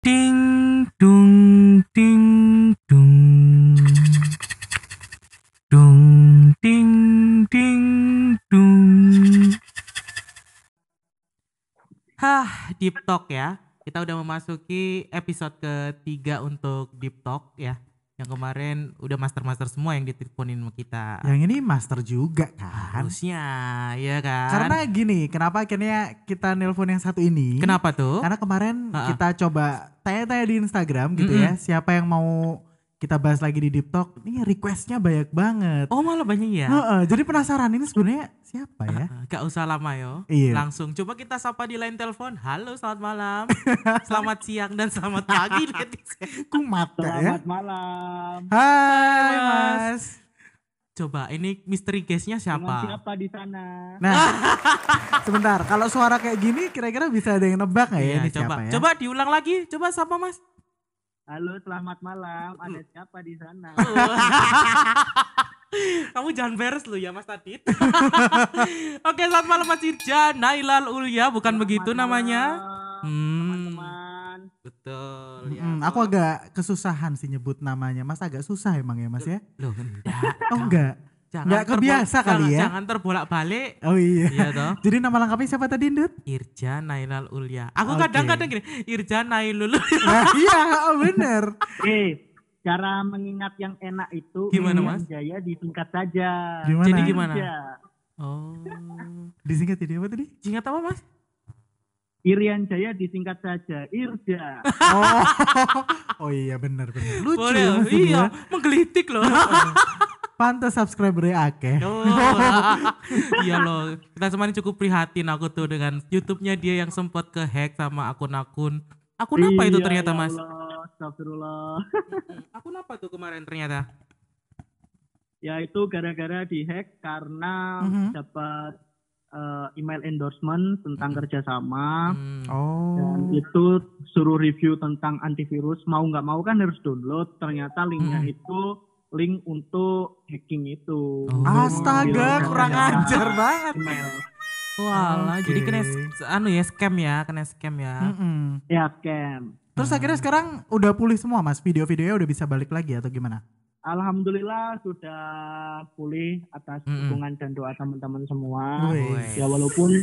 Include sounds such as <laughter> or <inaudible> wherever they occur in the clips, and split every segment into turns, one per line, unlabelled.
Ding dung ding dung. Dung ding ding dung. Hah, Deep Talk ya. Kita udah memasuki episode ketiga untuk Deep Talk ya. Yang kemarin udah master-master semua yang diteleponin sama kita.
Yang ini master juga kan.
Harusnya, ya kan?
Karena gini, kenapa akhirnya kita nelpon yang satu ini?
Kenapa tuh?
Karena kemarin
Ha-ha.
kita coba tanya-tanya di Instagram gitu
Mm-mm.
ya, siapa yang mau kita bahas lagi di Deep Talk. Ini requestnya banyak banget.
Oh malah banyak ya?
Heeh, jadi penasaran ini sebenarnya siapa ya?
Ah, Gak usah lama yo.
Iya.
Langsung coba kita sapa di line telepon. Halo, selamat malam. <laughs> selamat siang dan selamat pagi <laughs> netizen.
Ku mata ya.
Selamat malam.
Hai
Mas.
Mas.
Coba ini misteri guestnya
Dengan
siapa?
siapa di sana?
Nah, <laughs> sebentar. Kalau suara kayak gini kira-kira bisa ada yang nebak nggak ya
Iya,
ini
coba,
siapa ya?
coba diulang lagi. Coba sapa Mas.
Halo, selamat malam. Ada siapa di sana? <laughs>
Kamu jangan beres lu ya Mas Tadit. <laughs> Oke, selamat malam Mas Irja. Nailal Ulya, bukan
Selamat
begitu namanya?
malam,
Hmm.
Teman-teman.
Betul. ya.
Mm, aku agak kesusahan sih nyebut namanya. Mas agak susah emang ya Mas ya?
Loh, enggak.
Oh enggak.
Jangan
Nggak kebiasa kali
jangan-
ya?
Jangan terbolak-balik.
Oh iya.
Iya toh. <laughs>
Jadi nama lengkapnya siapa tadi Ndut?
Irja Nailal Ulya. Aku
Oke.
kadang-kadang gini, Irja Nailul. <laughs>
Nah, iya oh, bener.
Eh, cara mengingat yang enak itu
Gimana,
Irian
Mas?
Jaya disingkat saja.
Gimana?
Jadi gimana?
Irja.
Oh.
Disingkat jadi apa tadi?
Singkat apa Mas?
Irian Jaya disingkat saja. Irja. <laughs>
Oh, oh iya bener bener. Lucu.
Boleh.
Ini
Iya,
ya.
menggelitik loh.
Pantes subscribernya akeh.
Oh, <laughs> iya loh. Kita semakin cukup prihatin aku tuh dengan YouTube-nya dia yang sempat ke hack sama akun-akun. Akun apa itu
Iya,
ternyata
ya
Mas?
Astagfirullah. <laughs>
Akun apa tuh kemarin ternyata?
Ya itu gara-gara dihack karena
Mhm.
dapat eh, email endorsement tentang kerjasama.
Hmm.
Oh.
Dan itu suruh review tentang antivirus. Mau nggak mau kan harus download. Ternyata linknya
Hmm.
itu link untuk hacking itu.
Oh.
Astaga, kurang ajar banget.
Email.
Walah,
Oke.
jadi kena anu ya scam ya, kena scam ya.
Mm-mm.
Ya scam.
Terus akhirnya sekarang udah pulih semua Mas. Video-videonya udah bisa balik lagi atau gimana?
Alhamdulillah sudah pulih atas dukungan dan doa teman-teman semua.
Wih.
Ya walaupun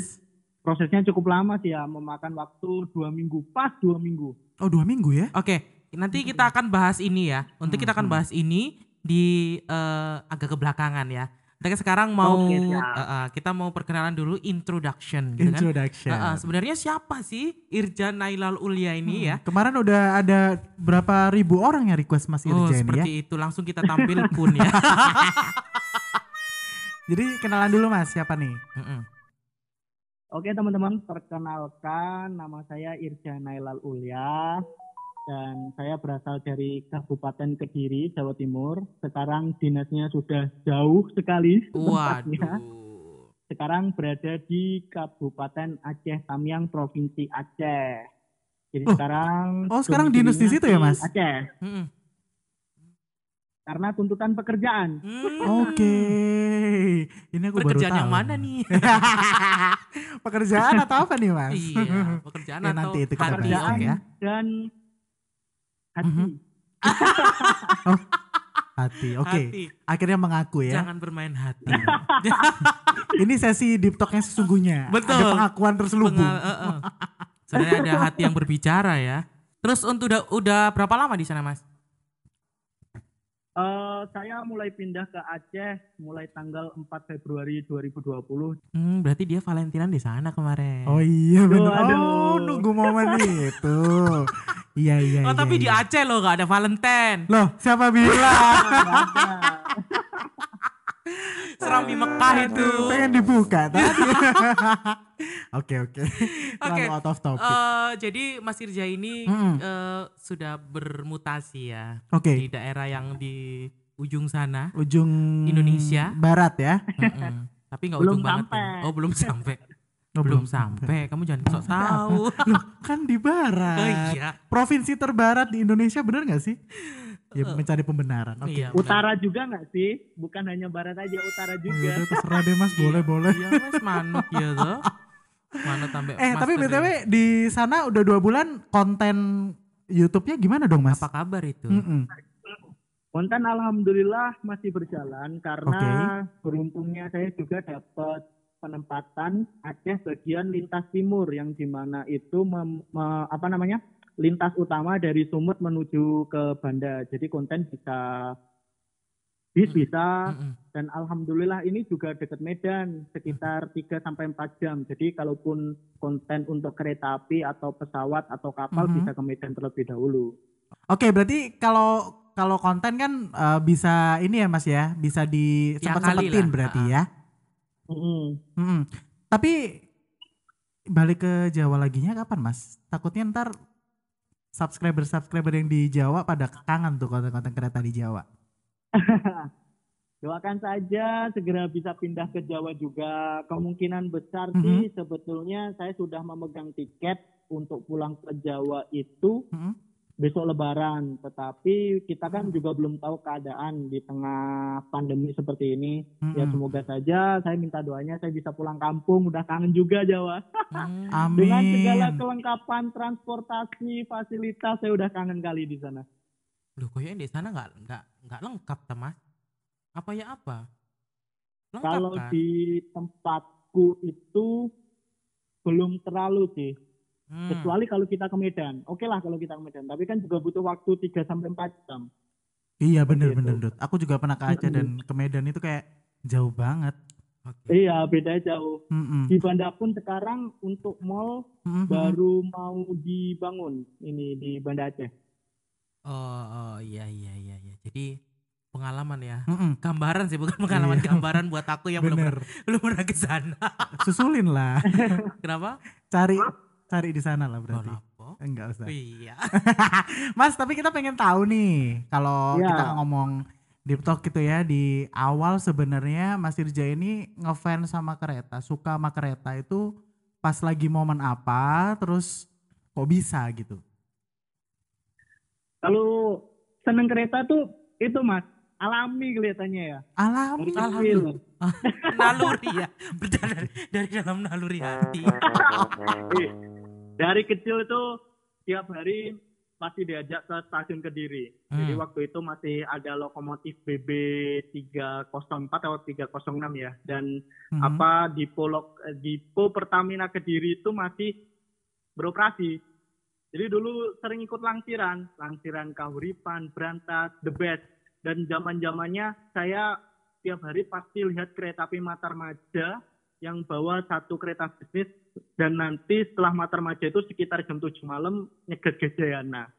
prosesnya cukup lama sih ya, memakan waktu dua minggu, pas dua minggu.
Oh dua minggu ya?
Oke, nanti kita akan bahas ini ya. Untuk kita akan bahas ini di eh, agak kebelakangan ya. Tapi sekarang mau
siap.
eh, eh, kita mau perkenalan dulu introduction gitu kan.
Introduction.
Eh, eh, sebenarnya siapa sih Irja Nailal Ulya ini ya?
Kemarin udah ada berapa ribu orang yang request Mas
Oh,
Irja ini ya.
seperti itu. Langsung kita tampil <laughs> pun ya.
Jadi kenalan dulu Mas, siapa nih?
Mm-mm.
Oke teman-teman, perkenalkan nama saya Irja Nailal Ulya dan saya berasal dari Kabupaten Kediri, Jawa Timur. Sekarang dinasnya sudah jauh sekali tempatnya.
Waduh.
Sekarang berada di Kabupaten Aceh Tamiang, Provinsi Aceh. Jadi
Oh.
sekarang
Oh, sekarang dinas di situ ya, Mas?
Aceh.
Mm-mm.
Karena tuntutan pekerjaan.
Hmm.
Oke. Ini aku baru
Pekerjaan
tahu.
yang mana nih? <laughs>
Pekerjaan atau apa nih Mas?
iya, pekerjaan
Ya,
atau
nanti itu kita
hati,
bahas
Pekerjaan
oke.
ya.
dan hati.
Mhm. <laughs> Hati, oke.
Hati.
Akhirnya mengaku ya.
Jangan bermain hati. <laughs>
Ini sesi deep talk yang sesungguhnya.
Betul.
Ada pengakuan terselubung.
Pengal- eh, eh. Sebenarnya ada hati yang berbicara ya. Terus untuk udah udah berapa lama di sana, Mas?
Eh, saya mulai pindah ke Aceh mulai tanggal 4 Februari 2020.
Hmm, berarti dia Valentinan di sana kemarin.
Oh iya
Aduh,
benar. Oh,
aduh.
nunggu momen itu. Iya iya.
Oh,
iya,
tapi di
iya.
Aceh loh gak ada Valentine.
Loh, siapa bilang?
Nggak ada.
Seram di Mekah itu.
Pengen dibuka tadi. <laughs> Oke oke.
Oke.
Terlalu out of topic.
Eh, jadi Mas Irja ini
Mm-mm.
eh, sudah bermutasi ya
Oke.
di daerah yang di ujung sana.
Ujung
Indonesia.
Barat ya.
Tapi nggak
Belum
ujung banget. ya. Oh, belum sampai.
Oh,
belum sampai. <laughs> Kamu jangan sok tahu.
Loh, kan di barat. <laughs>
Oh, iya.
Provinsi terbarat di Indonesia bener gak sih? Ya mencari pembenaran. Oke.
Iya, benar.
Utara juga nggak sih? Bukan hanya barat aja, utara
Oh,
juga.
yaudah, terserah deh mas, boleh boleh.
Iya mas manut ya tuh. Manut sampai
Eh tapi btw
ya.
di sana udah dua bulan konten YouTube-nya gimana dong Mas?
Apa kabar itu?
Mm-mm.
Konten alhamdulillah masih berjalan karena beruntungnya saya juga dapat penempatan Aceh bagian lintas timur yang di mana itu mem- me- apa namanya lintas utama dari Sumut menuju ke Banda. Jadi konten bisa bis
Hmm.
bisa dan alhamdulillah ini juga dekat Medan sekitar 3 sampai 4 jam. Jadi kalaupun konten untuk kereta api atau pesawat atau kapal
Mhm.
bisa ke Medan terlebih dahulu.
Oke, berarti kalau kalau konten kan eh, bisa ini ya Mas ya, bisa di
Tiap
sempat
kali
sempetin
lah,
berarti
ha-ha.
ya.
Mm-mm.
Mm-mm. Tapi balik ke Jawa laginya kapan Mas? Takutnya ntar subscriber-subscriber yang di Jawa pada kangen tuh konten-konten kereta di Jawa. <laughs>
Doakan saja segera bisa pindah ke Jawa juga. Kemungkinan besar
Mhm.
sih sebetulnya saya sudah memegang tiket untuk pulang ke Jawa itu
Mm-mm.
Besok Lebaran. Tetapi kita kan juga belum tahu keadaan di tengah pandemi seperti ini. Ya
Mm-mm.
semoga saja saya minta doanya saya bisa pulang kampung. Udah kangen juga Jawa.
Hmm. <laughs>
Dengan segala
Amin.
kelengkapan transportasi, fasilitas saya udah kangen kali di sana.
Loh, kayaknya di sana nggak nggak nggak lengkap, ta, Mas. Apa ya apa? Lengkap
Kalau
kan?
di tempatku itu belum terlalu sih.
Hmm.
Kecuali kalau kita ke Medan. Oke lah kalau kita ke Medan. Tapi kan juga butuh waktu 3 sampai 4 jam.
Iya bener
Seperti
bener. Dut. Aku juga pernah ke Aceh dan ke Medan itu kayak jauh banget.
Oke.
Iya, beda jauh.
Mm-mm.
Di Banda pun sekarang untuk mall
Mm-mm.
baru mau dibangun ini di Banda Aceh.
Oh, oh iya iya iya iya. Jadi pengalaman ya.
Mm-mm.
Gambaran sih bukan pengalaman
Iya.
gambaran buat aku yang belum
Bener.
pernah- belum pernah ke sana.
Susulin lah.
Kenapa?
cari cari di sana lah
Oh,
berarti.
lapo?
Enggak usah.
Iya. <laughs>
Mas, tapi kita pengen tahu nih kalau
Ya.
kita ngomong deep talk gitu ya di awal sebenarnya Mas Irja ini ngefans sama kereta, suka sama kereta itu pas lagi momen apa, terus kok bisa gitu?
Kalau seneng kereta tuh itu Mas, alami kelihatannya ya.
Alami.
Kecil. <laughs>
naluri ya. Berjalan dari, dari dalam naluri hati.
Dari kecil itu tiap hari pasti diajak ke stasiun Kediri. Jadi
Hmm.
waktu itu masih ada lokomotif BB 304 atau 306 ya. Dan
Mhm.
apa Dipo Lok- eh, Dipo Pertamina Kediri itu masih beroperasi. Jadi dulu sering ikut langsiran, langsiran Kahuripan, Brantas, The Best. Dan zaman-zamannya saya tiap hari pasti lihat kereta api Matarmaja yang bawa satu kereta bisnis dan nanti setelah Matarmaja itu sekitar jam 7 malam nyeget Gajayana.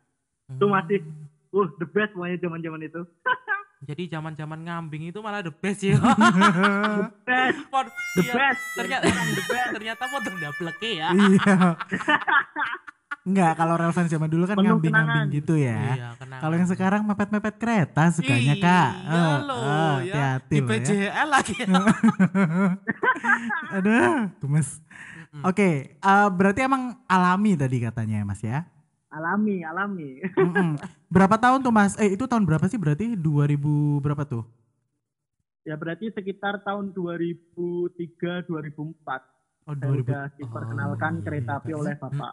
Itu masih uh the best pokoknya zaman-zaman itu. <laughs>
Jadi zaman-zaman ngambing itu malah the best ya. <laughs>
Best,
Pod-
the
iya,
best.
Ternyata
the best.
ternyata model dablek ya.
Iya. <laughs> Enggak, kalau relevan zaman dulu kan ngambing-ngambing gitu ya.
Iya?
Kalau yang sekarang mepet-mepet kereta sukanya kak.
Iya
Eh,
loh
eh,
ya.
hati-hati
Di
loh ya.
PJL lagi ya.
Aduh, gemes. Oke, eh, berarti emang alami tadi katanya ya mas ya?
Alami, alami.
Mm-mm. berapa tahun tuh mas? Eh itu tahun berapa sih berarti? 2000 berapa tuh?
Ya berarti sekitar tahun 2003 2004
Oh
saya udah diperkenalkan
Oh,
kereta api
iya,
oleh
iya.
bapak.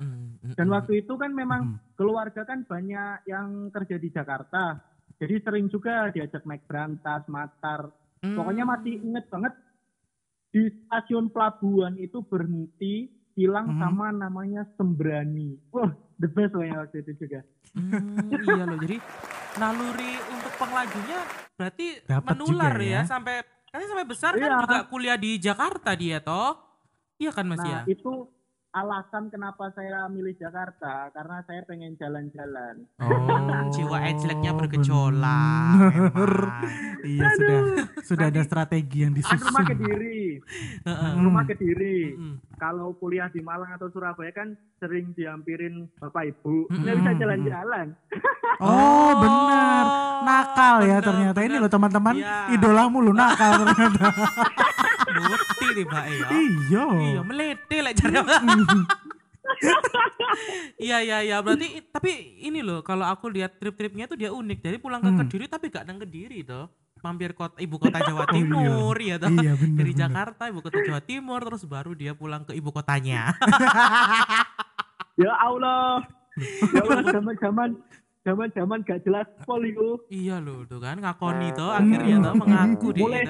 Dan waktu itu kan memang
Mm.
keluarga kan banyak yang kerja di Jakarta. Jadi sering juga diajak naik berantas, matar.
Mm.
Pokoknya masih inget banget di stasiun pelabuhan itu berhenti hilang
Mhm.
sama namanya Sembrani. Wah, the best pokoknya waktu itu juga.
Hmm, iya loh. Jadi naluri untuk penglajunya berarti
Dapat
menular ya.
ya.
sampai katanya sampai besar kan
Iya.
juga kuliah di Jakarta dia toh. Iya kan Mas
Nah,
ya?
itu alasan kenapa saya milih Jakarta karena saya pengen jalan-jalan.
Oh,
Jiwa ejleknya bergejolak.
bener.
memang.
Iya sudah sudah ada strategi yang
Kan rumah
disusun.
Kediri,
Heeh.
Rumah Kediri. Kalau kuliah di Malang atau Surabaya kan sering dihampirin bapak ibu, nggak bisa jalan-jalan.
Oh benar, nakal ya ternyata ini loh teman-teman
Iya.
idolamu lu nakal ternyata. <laughs>
Bukti nih Pak ya.
Iya.
Iya, melete lah cara. Iya iya iya berarti tapi ini loh kalau aku lihat trip-tripnya tuh dia unik dari pulang ke
Hmm.
Kediri tapi gak nang Kediri toh mampir kota ibu kota Jawa
Oh, iya.
Timur ya toh
Iya benar.
dari
benar.
Jakarta ibu kota Jawa Timur terus baru dia pulang ke ibu kotanya <laughs>
Ya Allah, Ya Allah zaman-zaman zaman-zaman gak jelas pol iku.
Iya loh tuh kan ngakoni tuh akhirnya tuh mengaku dia.
Mulai.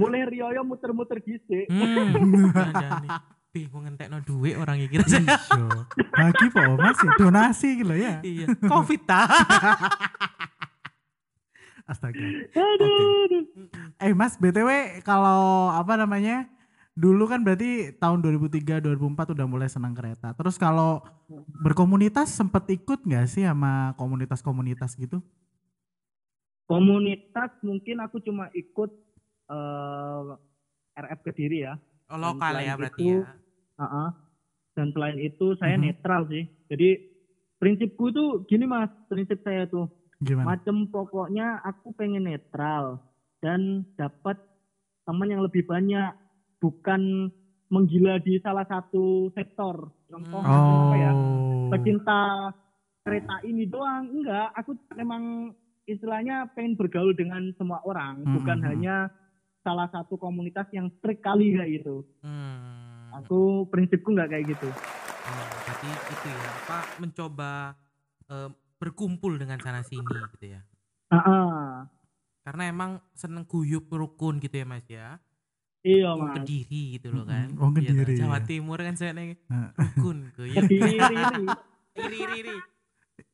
Mulai Rioyo muter-muter dhisik.
Hmm. Kandani. Bingung ngentekno duit orang iki kira
Iya. Bagi po Mas ya, donasi gitu ya.
Iya. Covid ta.
Astaga.
Aduh.
Eh Mas, BTW kalau apa namanya? Dulu kan berarti tahun 2003 2004 udah mulai senang kereta. Terus kalau berkomunitas sempet ikut nggak sih sama komunitas-komunitas gitu?
Komunitas mungkin aku cuma ikut eh, RF Kediri ya.
Oh, lokal ya berarti
itu,
ya.
Heeh. Dan selain itu saya
Mhm.
netral sih. Jadi prinsipku tuh gini mas, prinsip saya tuh
Gimana?
macam pokoknya aku pengen netral dan dapat teman yang lebih banyak, bukan menggila di salah satu sektor. Contoh
Hmm.
macam apa ya?
Oh.
Pecinta kereta ini doang, enggak. Aku memang istilahnya pengen bergaul dengan semua orang,
Hmm,
bukan
hmm, hmm.
hanya salah satu komunitas yang strict kali kayak gitu.
Hmm.
Aku prinsipku nggak kayak gitu.
Oh, berarti itu ya apa mencoba eh, berkumpul dengan sana sini gitu ya.
Ah, ah.
Karena emang seneng guyup rukun gitu ya Mas ya.
iya mas.
Kediri gitu loh kan.
Oh,
Iya
Kediri,
Jawa
ya.
Timur kan saya nih
Nah.
rukun guyup. <laughs>
Kediri.
Iri iri iri.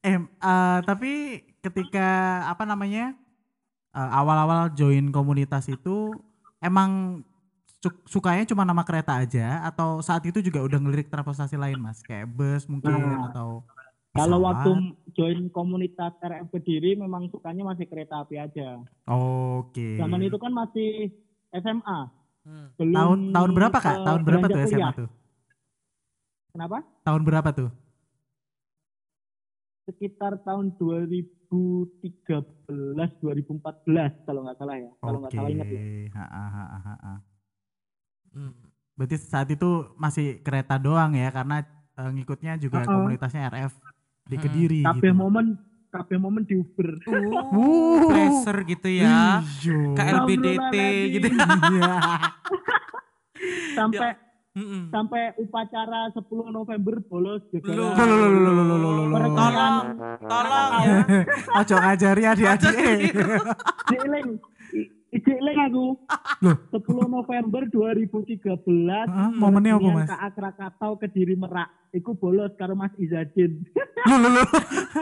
Eh, eh, tapi ketika apa namanya awal-awal join komunitas itu emang su- sukanya cuma nama kereta aja atau saat itu juga udah ngelirik transportasi lain mas kayak bus mungkin
Nah,
atau
Kalau
pesawat?
waktu join komunitas RF Kediri memang sukanya masih kereta api aja.
Oke.
Zaman itu kan masih SMA.
Hmm.
Belum
tahun tahun berapa kak?
eh,
Tahun berapa tuh SMA
kuliah.
tuh?
Kenapa?
Tahun berapa tuh?
Sekitar tahun 2013, 2014 kalau nggak salah ya. Kalau nggak salah ingat ya.
Ha, ha, ha, ha, ha.
Hmm.
Berarti saat itu masih kereta doang ya karena eh, ngikutnya juga
Uh-uh.
komunitasnya RF di
Hmm.
Kediri
Kabeh
gitu.
momen kabeh momen di Uber.
Uh, pressure gitu ya.
Iyo.
KLBDT gitu.
Iya.
Sampai
Mm-mm.
sampai upacara 10 November bolos juga.
Loh.
Loh, loh, loh, loh, loh, loh, loh, loh.
Tolong, tolong ya.
Ojo ngajari adik-adik.
Diiling. Diiling aku.
Loh.
10 November 2013.
Heeh, momennya apa mas?
KA Krakatau Kediri Merak. Iku bolos karo Mas Izadin.
Loh, loh, loh.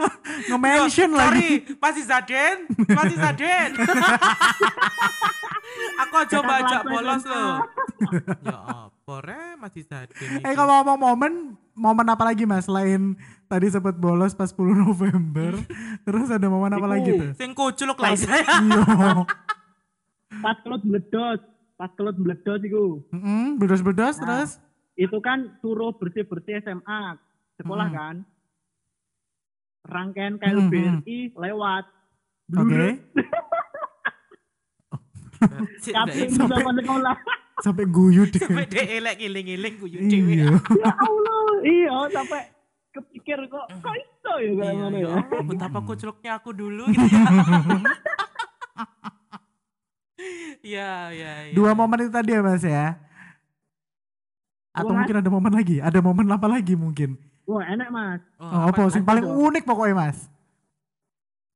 <laughs> Nge-mention lagi.
Sorry, masih Zaden, masih Zaden. <laughs> Aku aja bajak
kelas
bolos loh. <laughs> ya apa re masih Zaden.
Eh kalau ngomong momen, momen apa lagi mas? Selain tadi sempat bolos pas 10 November. Terus ada momen apa lagi tuh?
Sing kuculuk lah saya.
Iya.
Pas kelut meledos. Pas kelut meledos iku.
Mm-mm, Bedos-bedos
Nah.
terus.
Itu kan suruh bersih-bersih SMA. Sekolah
Hmm.
kan. Rangkaian
Hmm,
KLBRI lewat.
Oke. <laughs>
Si-
Kapten
Sampai
sekolah.
Sampai guyu deh.
sampai dia elek iling-iling kuyu cewek.
Iya. <laughs> <laughs>
ya Allah. Iya sampai kepikir kok kok iso ya kayak
Iya,
ngono
ya betapa kuculuknya aku dulu gitu ya. Iya, iya, iya.
Dua momen itu tadi ya mas ya? Atau
Mas.
mungkin ada momen lagi? Ada momen apa lagi mungkin?
Wah enak mas.
Oh, apa? Sing
Ada
paling unik pokoknya mas?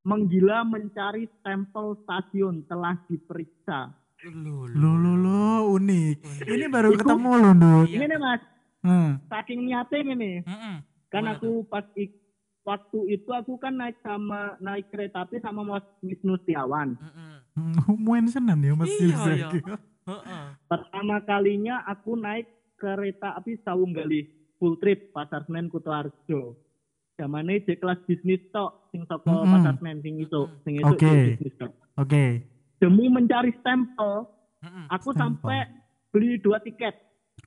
Menggila mencari stempel stasiun telah diperiksa.
Lu,
Lo lo lo unik.
Unik.
Ini baru
Itu-
ketemu loh.
Iya.
Ini nih mas,
Hmm.
saking niatnya ini.
Mm-mm.
Kan aku pas ik- waktu itu aku kan naik sama naik kereta api sama Mas Wisnu Setiawan.
Mm-mm.
Muen senan ya mas
Iya, iya. Heeh.
Pertama kalinya aku naik kereta api Sawunggali full trip Pasar Senen Kutoarjo. Zamane di kelas bisnis tok sing saka
Mm-mm.
Pasar Senen sing iso, sing
Oke.
di bisnis tok.
Oke.
Demi mencari stempel,
Mm-mm.
aku
Stempel.
sampai beli dua tiket.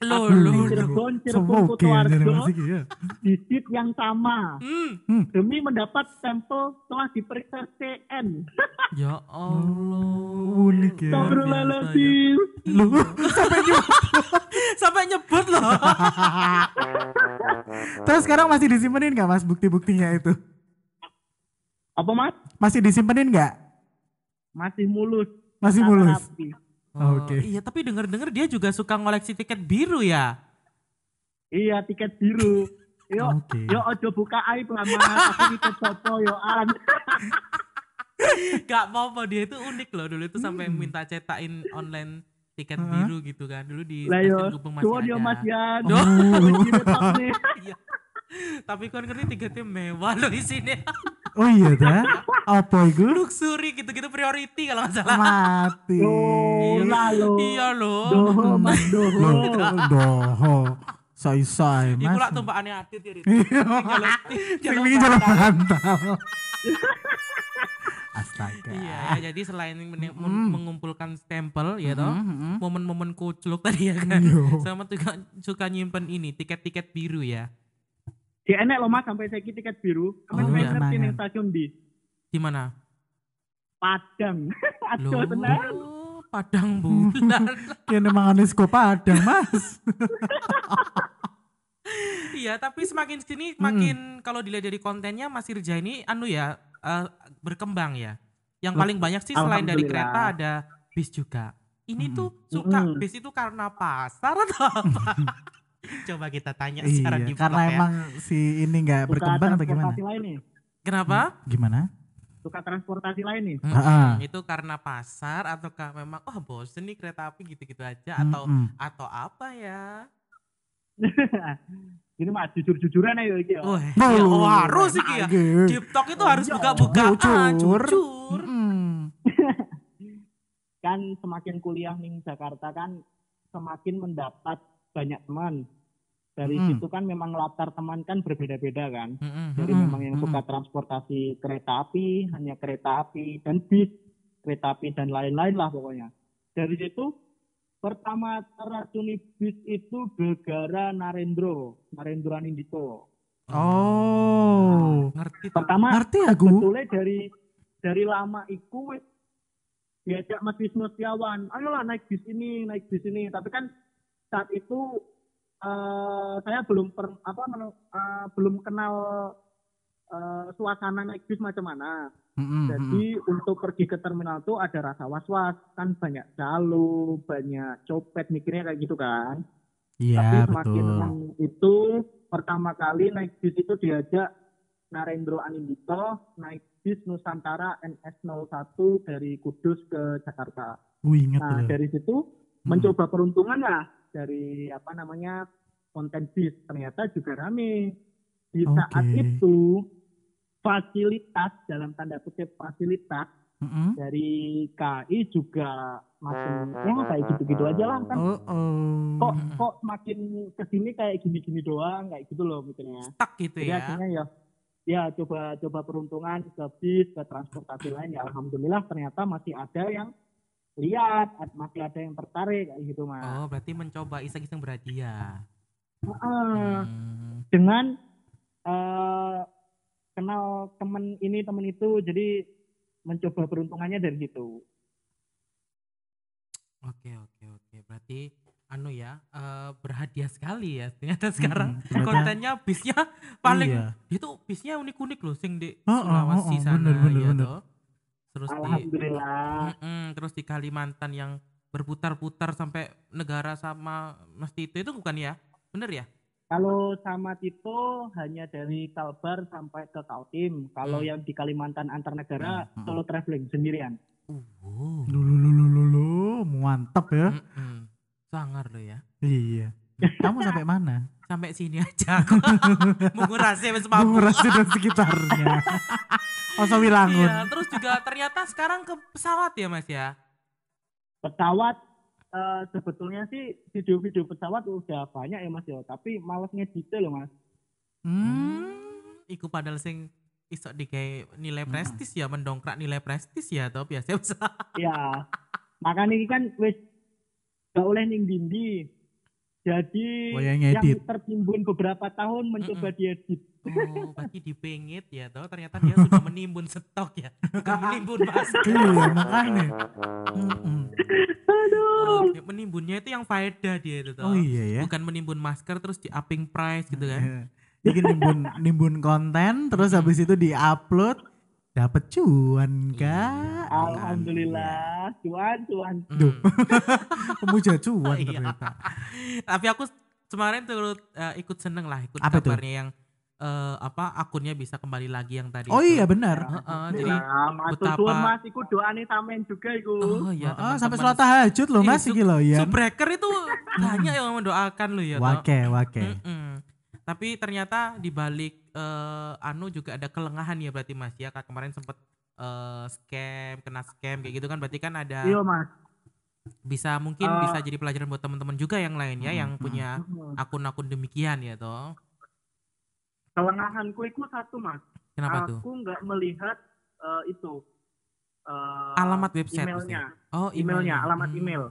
Lo,
Aku
lo,
di
lo.
Cirebon, Cirebon Kutoarjo
Iki, ya.
di seat yang sama.
Hmm.
Demi mendapat stempel telah diperiksa CN. <laughs>
Ya Allah.
Unik ya.
Astagfirullahaladzim.
Lu sampai nyebut. <laughs>
Sampai nyebut loh. <laughs>
Terus sekarang masih disimpenin nggak mas bukti-buktinya itu?
Apa mas?
Masih disimpenin nggak?
Masih mulus.
Masih mulus.
rapi.
Oh,
Oke.
Iya, tapi denger-denger dia juga suka ngoleksi tiket biru ya.
Iya tiket biru. <laughs> Yo,
Oke.
yo ojo buka aib lah mas. Aku tiket sopo yo an. <laughs>
Gak apa-apa dia itu unik loh dulu itu sampai
Hmm.
minta cetakin online tiket
Hah?
biru gitu kan. Dulu di stasiun Gubeng masih
yo
ada.
mas Yan. Kirim top nih. <laughs>
Iya. Tapi kan ngerti tiketnya mewah loh isinya.
Oh iya dah. Apa itu?
Luxury gitu-gitu priority kalau nggak salah.
Mati.
Oh, lah lo.
Iya loh.
Doho mas doho.
Doho. Sai-sai,
Iku
Mas.
lah tumpakannya adit ya. Rit.
Iya.
Jalur
wingi jalan
bantal. <laughs>
Astaga.
Iya, jadi selain
Mm.
mengumpulkan stempel ya toh, momen-momen kucluk tadi ya kan.
Iya.
Sama juga suka nyimpen ini tiket-tiket biru ya.
Di enek lo mas sampai saya tiket biru.
Oh,
Kamu oh,
iya.
ngerti nih stasiun di
Di mana?
Padang. <laughs> Aduh
Loh,
tenan.
Padang bulan.
Kene mangan kok Padang, Mas. <laughs>
iya, tapi semakin sini makin kalau dilihat dari kontennya Mas Irja ini anu ya eh, berkembang ya. Yang paling banyak sih selain dari kereta ada bis juga. Ini
Mm.
tuh suka
Mm-mm.
bis itu karena pasar atau apa? <laughs> Coba kita tanya secara
iya,
di
karena
ya.
emang si ini nggak berkembang atau gimana?
transportasi lain nih.
Kenapa?
Gimana?
Suka transportasi lain nih.
Mm-mm.
Ha-ha.
Itu karena pasar ataukah memang oh bosen nih kereta api gitu-gitu aja atau
Mm-mm.
atau apa ya? <laughs>
Ini mas jujur-jujuran aja iki ya.
Oh,
Oh,
ya, oh, harus sih ya. Talk itu harus
Iya,
buka-bukaan,
jujur.
jujur.
Mm-mm. <laughs>
Kan semakin kuliah nih Jakarta kan semakin mendapat banyak teman. Dari
Mm.
situ kan memang latar teman kan berbeda-beda kan. Dari
Mm-mm,
memang yang suka transportasi kereta api, hanya kereta api dan bis, kereta api dan lain-lain lah pokoknya. Dari situ pertama teracuni bis itu Begara Narendro, Narendro Anindito.
Oh.
Ngerti tuh.
Pertama
Ngerti aku.
betulnya dari dari lama iku diajak Mas Wisnu Setiawan, ayolah naik bis ini, naik bis ini. Tapi kan saat itu eh, saya belum per, apa men- eh, belum kenal eh, suasana naik bis macam mana.
Mm-mm,
Jadi untuk pergi ke terminal tuh ada rasa was-was, kan banyak calo, banyak copet mikirnya kayak gitu kan.
Iya,
Tapi semakin
betul.
itu pertama kali naik bis itu diajak Narendro Anindito naik bis Nusantara NS01 dari Kudus ke Jakarta.
Wih, inget
Nah dari situ mencoba peruntungan lah dari apa namanya konten bis ternyata juga rame. Di saat
Oke.
itu fasilitas dalam tanda kutip fasilitas
Mm-mm.
dari KI juga makin ya kayak gitu-gitu aja lah kan
Oh, oh.
kok kok makin ke sini kayak gini-gini doang kayak gitu loh mikirnya
Stuck gitu
jadi
ya.
akhirnya ya ya coba coba peruntungan ke bis ke transportasi lain ya alhamdulillah ternyata masih ada yang lihat masih ada yang tertarik kayak gitu mas
Oh, berarti mencoba iseng-iseng berhadiah.
Heeh.
Hmm.
dengan eh, kenal temen ini temen itu jadi mencoba peruntungannya dari situ
Oke, oke, oke. Berarti anu ya, eh, berhadiah sekali ya. Ternyata sekarang
Mm-mm, ternyata-
kontennya bisnya paling
Iya.
itu bisnya unik-unik loh sing di
Oh, oh,
Sulawesi
oh, oh,
sana
bener, bener,
ya
bener.
toh. Terus di
alhamdulillah
Mm-mm, terus di Kalimantan yang berputar-putar sampai negara sama mesti itu itu bukan ya? Bener ya?
Kalau sama Tito hanya dari Kalbar sampai ke Kaltim. Kalau
Hmm.
yang di Kalimantan antar negara
Hmm.
solo traveling sendirian.
Uh.
Lulu lulu lulu, mantap ya.
Sangar lo ya.
Iya. Kamu sampai mana?
Sampai sini aja aku. <laughs> Mengurasi mampu.
Menguras dan sekitarnya. <laughs> oh, Sawilangun.
Iya, terus juga ternyata sekarang ke pesawat ya Mas ya.
Pesawat eh, sebetulnya sih video-video pesawat udah banyak ya Mas ya, tapi males ngedit loh Mas.
Hmm.
Iku padahal sing iso dikai nilai
Hmm.
prestis ya mendongkrak nilai prestis ya toh biasa pesawat.
Ya, makanya ini kan wis gak oleh ning dindi. Jadi
yang
yang tertimbun beberapa tahun mencoba diedit.
Oh, berarti dipengit ya toh ternyata dia sudah <laughs> menimbun stok ya. Bukan menimbun masker.
Iya, makanya. Mm-mm.
Oh, dia menimbunnya itu yang faedah dia itu toh.
Oh iya ya.
Bukan menimbun masker terus di upping price gitu kan.
Iya. Jadi nimbun nimbun konten terus habis itu diupload dapat cuan kak.
Alhamdulillah, cuan cuan.
Duh.
Mm. <laughs>
Pemuja cuan <laughs>
Iya.
ternyata.
Tapi aku kemarin turut eh, ikut seneng lah ikut
Apa tuh?
kabarnya yang eh, apa akunnya bisa kembali lagi yang tadi.
Oh
itu.
iya benar.
Heeh, jadi
Nah,
betapa-
Mas, iku doane sampean juga iku.
oh iya
Ah, sampai
teman-teman.
sholat tahajud loh
Iya,
mas iki loh ya.
Subbreaker itu banyak yang mendoakan lo ya. toh.
Wake wake.
Mm-mm. Tapi ternyata di balik eh, anu juga ada kelengahan ya berarti Mas ya. Kayak kemarin sempat eh, scam, kena scam kayak gitu kan berarti kan ada
Iya Mas.
bisa mungkin
Eh.
bisa jadi pelajaran buat teman-teman juga yang lain ya yang punya
Hmm.
akun-akun demikian ya toh.
Kelengahanku itu satu Mas.
Kenapa tuh?
Aku nggak melihat eh, itu eh,
Alamat website
emailnya,
Oh,
emailnya, alamat
Hmm.
email.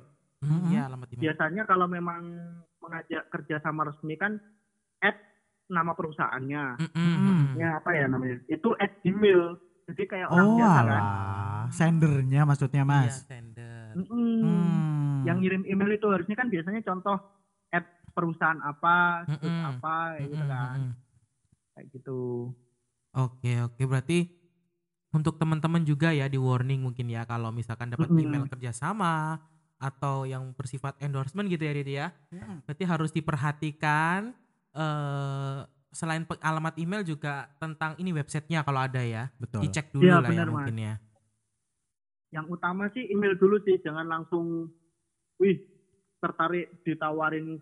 Hmm. Iya, alamat email.
Biasanya kalau memang mengajak kerja sama resmi kan add nama perusahaannya.
Mm-mm.
Ya apa ya namanya? Itu add Gmail. Jadi kayak orang
Oh
biasa kan.
sendernya maksudnya
Iya,
mas.
sender.
Mm-mm.
Hmm.
Yang ngirim email itu harusnya kan biasanya contoh add perusahaan apa, situs
Mm-mm.
apa, gitu kan.
mm-mm.
Kayak gitu.
Oke, oke. Berarti untuk teman-teman juga ya di warning mungkin ya kalau misalkan dapat
Mm-mm.
email kerjasama atau yang bersifat endorsement gitu ya Didi ya. Berarti harus diperhatikan eh selain alamat email juga tentang ini websitenya kalau ada ya.
Betul.
Dicek dulu
Iya,
lah ya
benar, Mas.
mungkin ya.
Yang utama sih email dulu sih, jangan langsung, wih tertarik ditawarin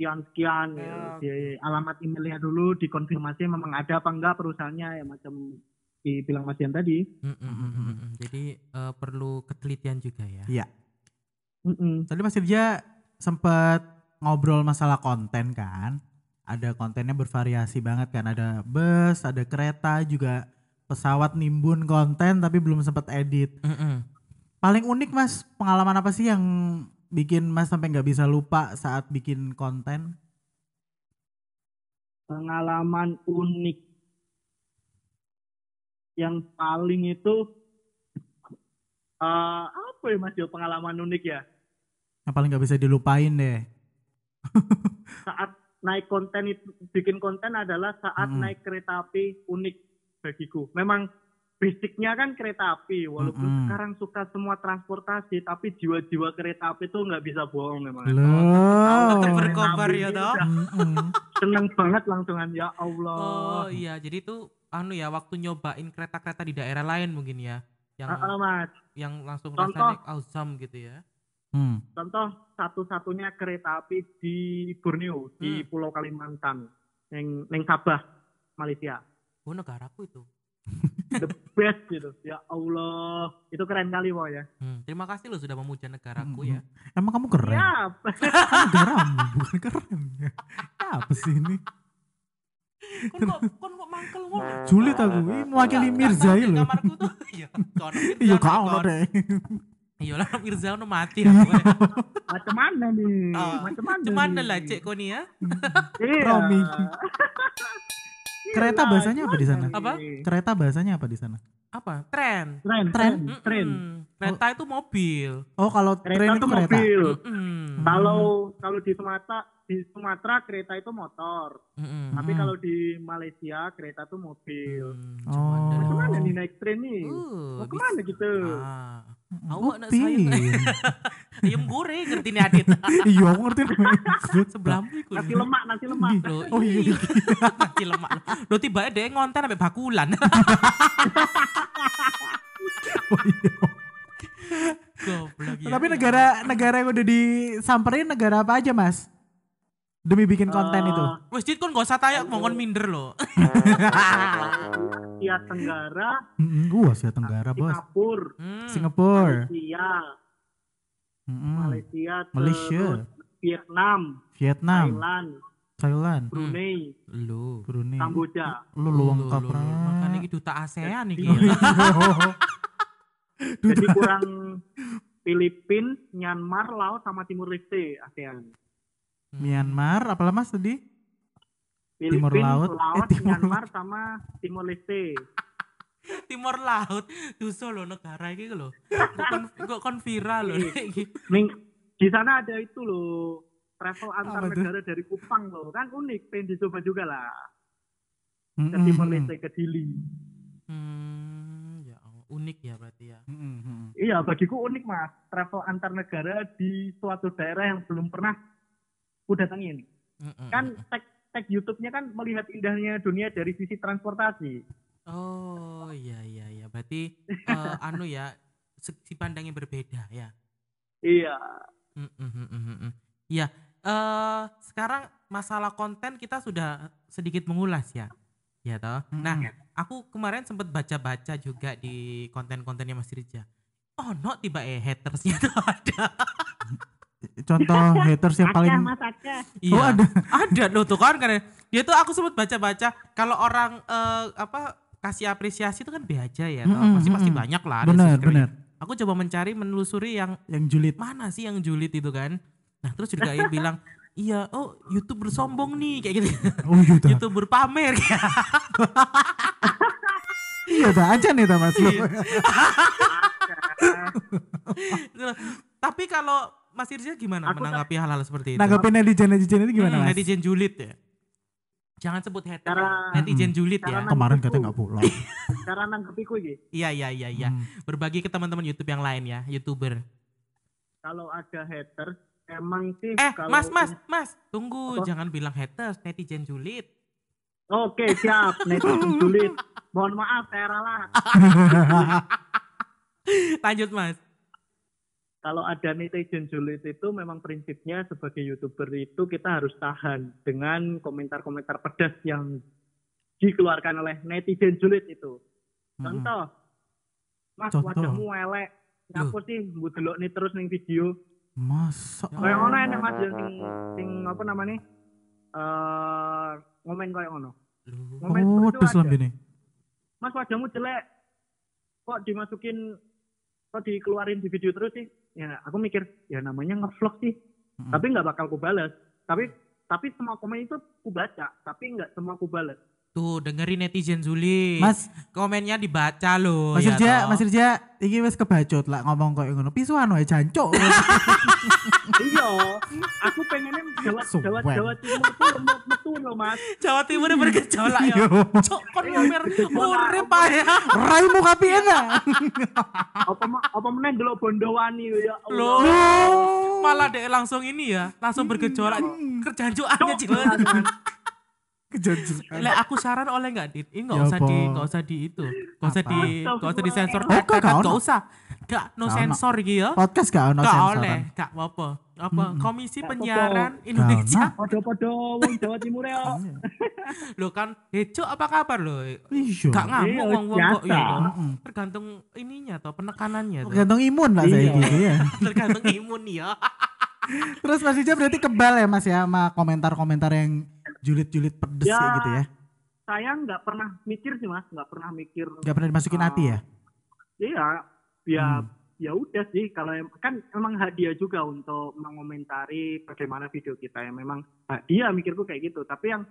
sekian-sekian.
Ya.
ya. Di alamat emailnya dulu dikonfirmasi memang ada apa enggak perusahaannya ya macam dibilang Mas Dian tadi.
Mm, mm, mm, mm, mm. Jadi eh, perlu ketelitian juga ya.
Iya.
Mm-mm.
Tadi Mas Irja sempat ngobrol masalah konten kan. Ada kontennya bervariasi banget kan. Ada bus, ada kereta, juga pesawat nimbun konten tapi belum sempat edit.
Mm-mm.
Paling unik Mas, pengalaman apa sih yang bikin Mas sampai nggak bisa lupa saat bikin konten?
Pengalaman unik yang paling itu eh apa ya Mas Yo pengalaman unik ya?
Yang paling nggak bisa dilupain deh. <laughs>
saat naik konten itu bikin konten adalah saat
Mm-mm.
naik kereta api unik bagiku. Memang basicnya kan kereta api, walaupun
Mm-mm.
sekarang suka semua transportasi, tapi jiwa-jiwa kereta api itu nggak bisa bohong memang.
Loh.
Berkobar ya toh.
Seneng banget langsungan ya
Oh
Allah.
iya, jadi itu anu ya waktu nyobain kereta-kereta di daerah lain mungkin ya. Yang
ah, mas,
yang langsung
Contoh.
rasanya awesome gitu ya.
Hmm.
contoh satu-satunya kereta api di Borneo, di
Hmm.
Pulau Kalimantan, neng neng Sabah, Malaysia.
Oh negaraku itu.
The best gitu. Ya Allah, itu keren kali ya.
Hmm, terima kasih lo sudah memuja negaraku ya.
Emang kamu keren?
Ya,
negaramu <laughs> bukan keren. Ya, apa sih ini?
Kon kok kon kok mangkel ngono.
Sulit aku, ini mewakili Mirza loh.
Kamarku tuh. Iya. <laughs>
Iya
nih,
kau
kon.
deh.
Iya lah <laughs> Mirza ono mati aku. ya.
macam mana nih?
Ah,
macam mana?
Cuman
nih?
lah cek koni ya.
Iya.
Romi. Kereta
Iya,
bahasanya apa di sana?
Apa?
Kereta bahasanya apa di sana?
Apa? Tren.
Tren,
Tren?
tren.
Kereta itu mobil.
Oh kalau
Kereta
tren
itu
kereta.
mobil. Kalau kalau di Sumatera di Sumatera kereta itu motor. Tapi kalau di Malaysia kereta itu mobil.
Hmm,
Oh.
Ke
mana nih naik tren nih?
Uh,
Mau
bisa.
ke mana gitu?
Ah. Awak nak sayang. <laughs> Ayam goreng ngerti nih Adit. <laughs>
Iya aku ngerti. <laughs>
Sebelahmu iku.
Nasi lemak, nasi lemak.
Loh,
Oh iya.
iya. Nasi lemak. Lo tiba deh ngonten sampai bakulan.
Oh, iya.
Goblok ya.
Tapi negara negara yang udah disamperin negara apa aja mas? Demi bikin konten
Eh,
itu.
Wes Dit kon gak usah tayak ngomong minder lo.
Asia Tenggara,
Mm, Gua Asia Tenggara bos.
Singapura,
Hmm.
Singapura.
Malaysia,
Mm-mm.
Malaysia,
Hmm. Malaysia.
Vietnam,
Vietnam.
Thailand,
Thailand.
Brunei,
Lu.
Brunei.
Kamboja.
Lu lu lengkap.
Makanya iki duta ASEAN iki.
Oh, iya.
Jadi kurang Filipina, Myanmar, Laos sama Timur Leste ASEAN.
Myanmar, apalah mas tadi? Timur
Filipina,
Laut,
Laos,
eh, Timur
Myanmar sama Timur Leste. <laughs>
Timur Laut. Duso lo negara iki lho. Kok kon- <laughs> viral lho. iki.
Ning di sana ada itu loh travel antar
Apa
negara dari Kupang loh kan unik pengen dicoba juga lah ke. Timor Leste ke Dili
Hmm, ya Allah. unik ya berarti ya.
Mm-mm.
iya bagiku unik mas travel antar negara di suatu daerah yang belum pernah ku datangi ini
Mm-mm.
kan tek tag YouTube-nya kan melihat indahnya dunia dari sisi transportasi.
Oh iya iya iya. Berarti eh, <laughs> anu ya segi pandangnya berbeda ya.
Iya.
Mm, mm, mm, mm. Iya. eh sekarang masalah konten kita sudah sedikit mengulas ya. Ya toh. Nah, aku kemarin sempat baca-baca juga di konten-kontennya Mas Rirja. Oh, no tiba eh hatersnya <laughs> tuh ada.
Contoh <laughs> haters yang paling
Mas.
Iya.
Oh, ada.
Ada loh tuh kan kan. Dia tuh aku sempat baca-baca kalau orang eh, apa kasih apresiasi itu kan be aja ya. toh.
Mm-mm,
Pasti pasti banyak lah.
benar benar
Aku coba mencari menelusuri yang
yang julid.
mana sih yang julid itu kan. Nah terus juga dia bilang iya oh youtuber sombong nih kayak gitu.
Oh dah.
youtuber pamer <laughs>
Iya dah aja nih Mas.
Iya. <laughs> Gitu. Tapi kalau Mas Irza gimana
Aku
menanggapi hal-hal seperti itu?
Nanggepin netizen-netizen itu gimana
Hmm,
Mas?
Netizen julid ya. Jangan sebut hater.
Cara-
netizen julid ya.
Kemarin katanya nggak pulang. <laughs>
Cara nanggepiku iki.
Iya iya iya iya.
Hmm.
Berbagi ke teman-teman YouTube yang lain ya, YouTuber.
Kalau ada haters emang sih
Eh,
kalau
Mas, Mas, Mas, tunggu,
Apa?
jangan bilang haters, netizen julid.
Oke, siap. <laughs> Netizen sulit. Mohon maaf saya ralat.
Lanjut, Mas.
Kalau ada netizen julid itu memang prinsipnya sebagai YouTuber itu kita harus tahan dengan komentar-komentar pedas yang dikeluarkan oleh netizen julid itu. Contoh, Mas
Contoh.
wajahmu elek. Ngapa sih mbok delok nih terus ning video?
Masa
Kayak ngono enek Mas yang sing sing apa namanya? Eh ngomen kayak ngono. Ngomen
Oh, terus nih.
Mas wajahmu jelek. Kok dimasukin kok dikeluarin di video terus sih? Ya aku mikir ya namanya ngevlog sih.
Mm-mm.
Tapi nggak bakal ku balas. Tapi tapi semua komen itu ku baca, tapi nggak semua ku balas.
Tuh, dengerin netizen julid.
Mas,
komennya dibaca loh.
Mas
ya
Irja,
toh.
Mas Irja, iki wis kebacot lah ngomong kok ngono. Pisuan wae jancuk. <laughs>
iya, aku pengennya Jawa. Jawa Jawa Timur itu met- metu loh mas.
Jawa Timur bergejolak ya.
Iya.
Cok, kon ngomer urip ya.
Raimu kapi enak.
Apa apa meneh delok Bondowani ya Allah.
Loh, malah deh langsung ini ya, langsung bergejolak. Kerjanjuannya jiwa.
Kejanjukan.
Lek aku saran oleh nggak dit, ini nggak
Ya
usah di,
apa?
nggak usah di itu, nggak usah di, nggak usah disensor,
Oh, kok gak ono?
nggak usah, nggak no
Gak ono.
sensor gitu ya,
Podcast gak ono
nggak
sensoran.
oleh, nggak apa, apa. Komisi
Gak
Penyiaran
Gak
Indonesia,
Podo-podo wong Jawa Timur ya. <laughs>
lo kan, hejo apa kabar lo,
Iya.
gak ngamuk
Iya,
wong wong kok, iya.
Mm-mm.
tergantung ininya toh, penekanannya toh,
Gantung imun lah saya
Iya.
gitu ya. <laughs>
tergantung imun ya.
Terus Mas Irja berarti kebal ya Mas ya sama komentar-komentar yang julid-julid pedes
Ya.
kayak gitu ya.
Saya nggak pernah mikir sih mas, nggak pernah mikir.
Gak pernah dimasukin hati ya?
Iya, ya
Hmm.
ya udah sih kalau kan memang hak dia juga untuk mengomentari bagaimana video kita ya memang hak dia mikirku kayak gitu tapi yang